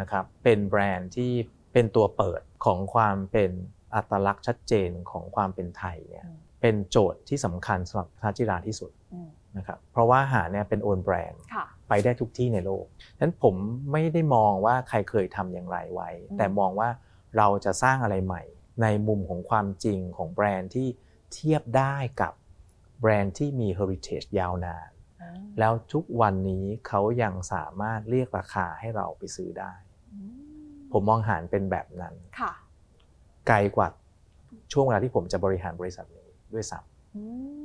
นะครับเป็นแบรนด์ที่เป็นตัวเปิดของความเป็นอัตลักษณ์ชัดเจนของความเป็นไทยเนี่ยอืมเป็นโจทย์ที่สำคัญสำหรับทาจิราที่สุดอืม นะครับเพราะว่าหารเนี่ยเป็นโอนแบรนด์ค่ะไปได้ทุกที่ในโลกฉะนั้นผมไม่ได้มองว่าใครเคยทำอย่างไรไว้อืมแต่มองว่าเราจะสร้างอะไรใหม่ ในมุมของความจริงของแบรนด์ที่เทียบได้กับแบรนด์ที่มี heritage ยาวนานอ่าแล้วทุกวันนี้เขายังสามารถเรียกราคาให้เราไปซื้อได้อืมผมมองหารเป็นแบบนั้นค่ะไกลกว่าช่วงเวลาที่ผมจะบริหารบริษัทนี้ด้วยซ้ำอืม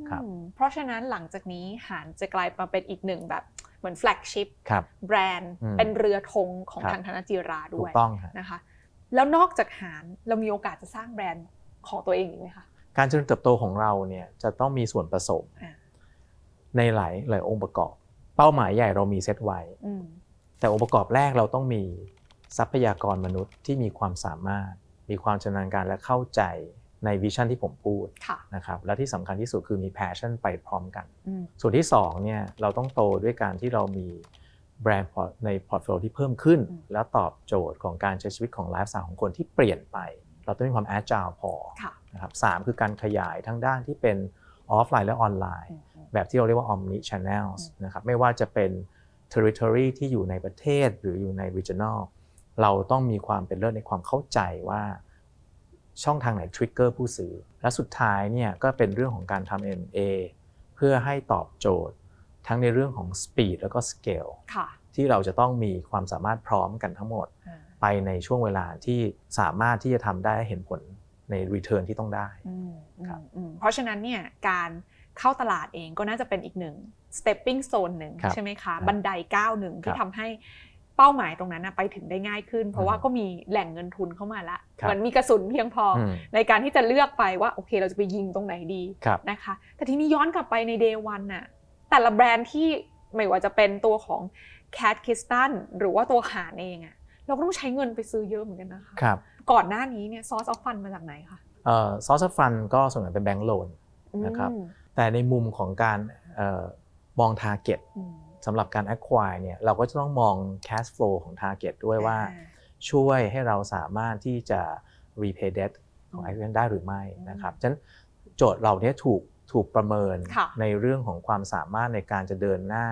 ครับเพราะฉะนั้นหลังจากนี้ HARNN จะกลายมาเป็นอีกหนึ่งแบบเหมือน flagship ครับแบรนด์อืมเป็นเรือธงของครับทางธนจิราด้วยถูกต้องฮะนะคะแล้วนอกจาก HARNN เรามีโอกาสจะสร้างแบรนด์ของตัวเองอีกไหมคะการเจริญเติบโตของเราเนี่ยจะต้องมีส่วนผสมอ่าในหลายหลายองค์ประกอบ เป้าหมายใหญ่เรามีเซตไว้อืมแต่องค์ประกอบแรกเราต้องมีทรัพยากรมนุษย์ที่มีความสามารถ มีความชำนาญการและเข้าใจ ใน vision ที่ผมพูดค่ะนะครับและที่สำคัญที่สุดคือมี passion ไปพร้อมกันอืมส่วนที่2เนี่ยเราต้องโตด้วยการที่เรามีแบรนด์ใน portfolio ที่เพิ่มขึ้นอืมแล้วตอบโจทย์ของการใช้ชีวิตของไลฟ์สไตล์ของคนที่เปลี่ยนไป เราต้องมีความแอดจ l e พอค่ะนะครับสามคือการขยายทั้งด้านที่เป็นออฟไลน์และออนไลน์อืมอืมแบบที่เราเรียกว่า omni channels อืมนะครับไม่ว่าจะเป็น territory ที่อยู่ในประเทศหรืออยู่ใน regional เราต้องมีความเป็นเลิศในความเข้าใจว่า ช่องทางไหน trigger ผู้ซื้อ และสุดท้ายเนี่ยก็เป็นเรื่องของการทำ M&A เพื่อให้ตอบโจทย์ ทั้งในเรื่องของ speed แล้วก็ scale ค่ะที่เราจะต้องมีความสามารถพร้อมกันทั้งหมดอ่าไปในช่วงเวลาที่สามารถที่จะทำได้เห็นผลใน return ที่ต้องได้อืมอืมครับอืมเพราะฉะนั้นเนี่ยการเข้าตลาดเองก็น่าจะเป็นอีกหนึ่ง stepping stone หนึ่งครับใช่ไหมครัคะบบันไดก้าวหนึ่งที่ครับทำให้ เป้าหมายตรงนั้นนะไปถึงได้ง่ายขึ้น เพราะว่าอืมก็มีแหล่งเงินทุนเข้ามาละครับมันมีกระสุนเพียงพออมในการที่จะเลือกไปว่าโอเคเราจะไปยิงตรงไหนดีครับนะคะ แต่ทีนี้ย้อนกลับไปใน day one น่ะแต่ละแบรนด์ที่ไม่ว่าจะเป็นตัวของ Cat k i s t a n หรือว่าตัวหารเองอะเราก็ต้องใช้เงินไปซื้อเยอะเหมือนกันนะคะครับก่อนหน้านี้เนี่ย source of fund มาจากไหนคะซอสฟันก็ส่วนใหญ่เป็นแบงก์โลนนะครับอืมแต่ในมุมของการเออมอง Target อืม สำหรับการ acquire เนี่ยเราก็จะต้องมอง cash flow ของ Target ด้วยว่าอ่ช่วยให้เราสามารถที่จะ repay debt ของอืม Acquisition ได้หรือไม่อืมนะครับฉะนั้นโจทย์เราเนี้ยถูกถูกประเมินค่ะในเรื่องของความสามารถในการจะเดินหน้า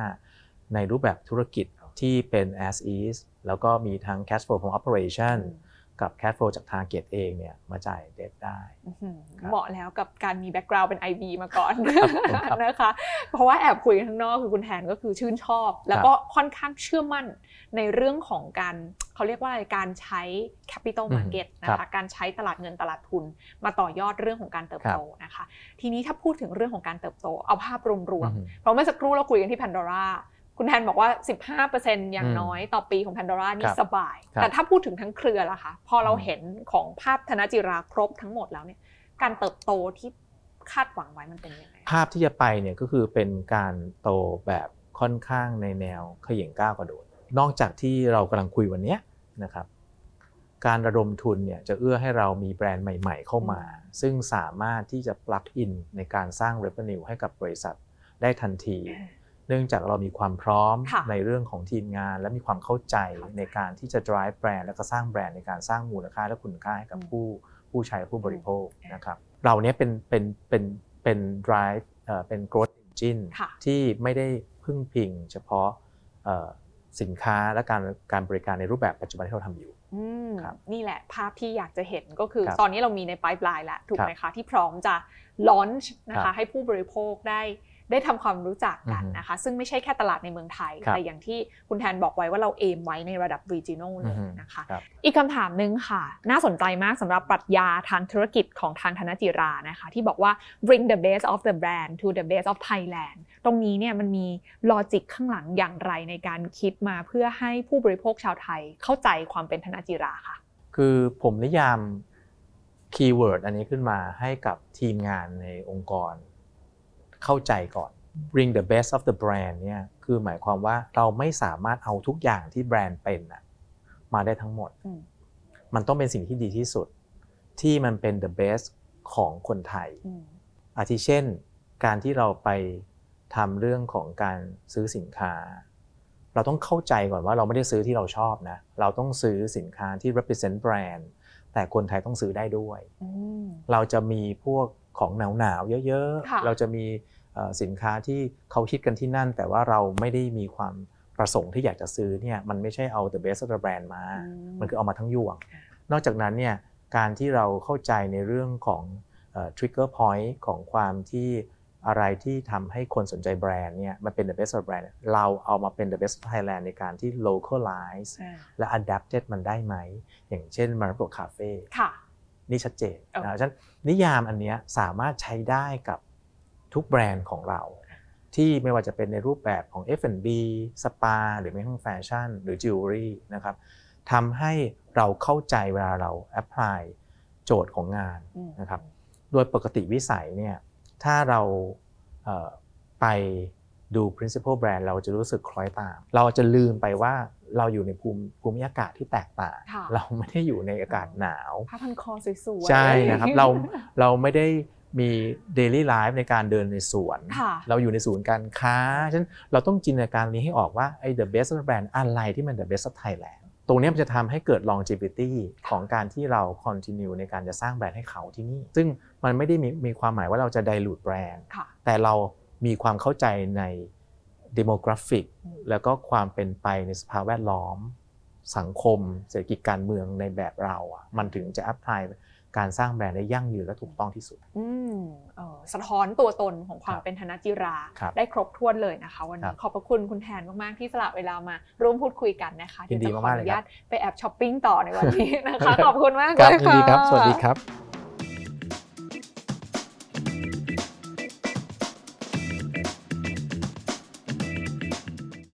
ในรูปแบบธุรกิจที่เป็น as is แล้วก็มีทั้ง cash flow ของ operation อืม กับ cash flow จาก Target เองเนี่ยมาจ่าย debt ได้อื้อหือครับเหมาะแล้วกับการมีแบ็กกราว n d เป็น IB มาก่อนครับผมครับนะคะ เพราะว่าแอบคุยกันข้างนอกคือคุณแทนก็คือชื่นชอบ แล้วก็ค่อนข้างเชื่อมั่นในเรื่องของการเขาเรียกว่าอะไรการใช้ capital อืม market นะครัคะบการใช้ตลาดเงินตลาดทุน มาต่อยอดเรื่องของการเติบโตนะคะ ทีนี้ถ้าพูดถึงเรื่องของการเติบโตเอาภาพรวมอืมๆเพราะเมื่อสักครู่เราคุยกันที่ Pandora คุณแทนบอกว่า 15%อย่างอืมน้อยต่อปีของ Pandora นี่ครับสบายครับแต่ถ้าพูดถึงทั้งเครือล่ะคะ พอเราอืมเห็นของภาพธนจิราครบทั้งหมดแล้วเนี่ย การเติบโตที่คาดหวังไว้มันเป็นยังไง ภาพที่จะไปเนี่ยก็คือเป็นการโตแบบค่อนข้างในแนวเขย่งก้าวกระโดด นอกจากที่เรากำลังคุยวันเนี้ยนะครับ การระดมทุนเนี่ยจะเอื้อให้เรามีแบรนด์ใหม่ๆ เข้ามา ซึ่งสามารถที่จะ plug in ในการสร้าง revenue ให้กับบริษัทได้ทันที เนื่องจากเรามีความพร้อมค่ะในเรื่องของทีมงาน และมีความเข้าใจในการที่จะ drive แบรนด์และก็สร้างแบรนด์ในการสร้างมูลค่าและคุณค่าให้กับผู้ผู้ใช้ผู้บริโภคนะครับเราเนี้ยเป็นเป็นเป็นเป็น drive เอ่อเป็น growth engine ค่ะที่ไม่ได้พึ่งพิงเฉพาะเอ่อสินค้าและการการบริการในรูปแบบปัจจุบันที่เราทำอยู่อืมครับนี่แหละภาพที่อยากจะเห็นก็คือครับตอนนี้เรามีใน pipeline แล้วถูกครับไหมคะที่พร้อมจะลอนช์นะครัคะบให้ผู้บริโภคได้ ได้ทำความรู้จักกันอือฮึนะคะ ซึ่งไม่ใช่แค่ตลาดในเมืองไทยครับแต่อย่างที่คุณแทนบอกไว้ว่าเราเอมไว้ในระดับ regional เลอืยอฮึนะคะครับอีกคำถามหนึ่งค่ะ น่าสนใจมากสำหรับปรัชญาทางธุรกิจของทางธนจิรานะคะ ที่บอกว่า bring the best of the brand to the best of Thailand ตรงนี้เนี่ยมันมีลอจิกข้างหลังอย่างไรในการคิดมาเพื่อให้ผู้บริโภคชาวไทยเข้าใจความเป็นธนจิราค่ะ คือผมนิยาม keyword อันนี้ขึ้นมาให้กับทีมงานในองค์กร เข้าใจก่อน bring the best of the brand เนี่ยคือหมายความว่าเราไม่สามารถเอาทุกอย่างที่แบรนด์เป็นน่ะมาได้ทั้งหมดอืมมันต้องเป็นสิ่งที่ดีที่สุด ที่มันเป็น the best ของคนไทยอืมอาทิเช่น การที่เราไปทำเรื่องของการซื้อสินค้า เราต้องเข้าใจก่อนว่าเราไม่ได้ซื้อที่เราชอบนะ เราต้องซื้อสินค้าที่ represent brand แต่คนไทยต้องซื้อได้ด้วยอืมเราจะมีพวกของหนาวๆเยอะค่ะๆเราจะมีเอ่อ สินค้าที่เขาคิดกันที่นั่น แต่ว่าเราไม่ได้มีความประสงค์ที่อยากจะซื้อเนี่ยมันไม่ใช่เอา the best of the brand มา มันคือเอามาทั้งยวงค่ะนอกจากนั้นเนี่ยการที่เราเข้าใจในเรื่องของเอ่อ trigger point ของความที่อะไรที่ทำให้คนสนใจแบรนด์เนี่ยมันเป็น the best of brand เราเอามาเป็น the best of Thailand ในการที่ localize อ่าและ adapted มันได้ไหม อย่างเช่น Marimekko คาเฟ่ค่ะนี่ชัดเจนโอเคนะฉะนั้นนิยามอันเนี้ยสามารถใช้ได้กับ ทุกแบรนด์ของเรา ที่ไม่ว่าจะเป็นในรูปแบบของ F&B สปาหรือแม้กระทั่งแฟชั่น หรือจิวเวลรี่นะครับทำให้เราเข้าใจเวลาเรา applyโจทย์ของงานอืมนะครับโดยปกติวิสัยเนี่ยถ้าเราเอ่อไปดู principal brand เราจะรู้สึกคล้อยตาม เราจะลืมไปว่าเราอยู่ในภูมิภูมิอากาศที่แตกต่างค่ะเราไม่ได้อยู่ในอากาศหนาวผ้าพันคอสวยๆ ใช่นะครับ เราเราไม่ได้ มี daily life ในการเดินในสวนค่ะเราอยู่ในศูนย์การค้าฉะนั้นเราต้องจินตนาการนี้ให้ออกว่าไอ้ the best of the brand อะไรที่มัน the best of Thailand ตรงเนี้ยมันจะทำให้เกิด longevity ของการที่เรา continue ในการจะสร้างแบรนด์ให้เขาที่นี่ ซึ่งมันไม่ได้มีมีความหมายว่าเราจะ dilute แบรนด์ค่ะแต่เรามีความเข้าใจใน demographic อืมแล้วก็ความเป็นไปในสภาพแวดล้อม สังคม เศรษฐกิจการเมืองในแบบเราอะมันถึงจะ apply การสร้างแบรนด์ได้ยั่งยืนและถูกต้องที่สุดอืมเอ่อสะท้อนตัวตนของความครับเป็นธนจิราครับได้ครบถ้วนเลยนะคะ วันครันี้บขอบพระคุณคุณแทนมาก ๆ ที่สละเวลามาร่วมพูดคุยกันนะคะยินดีวจะขอมากๆอเลยนุครัญาบตไปแอบช้อปปิ้งต่อในวันนี้นะคะ ขอบคุณมากครับเลยยินค่ะดีครับ สวัสดีครับ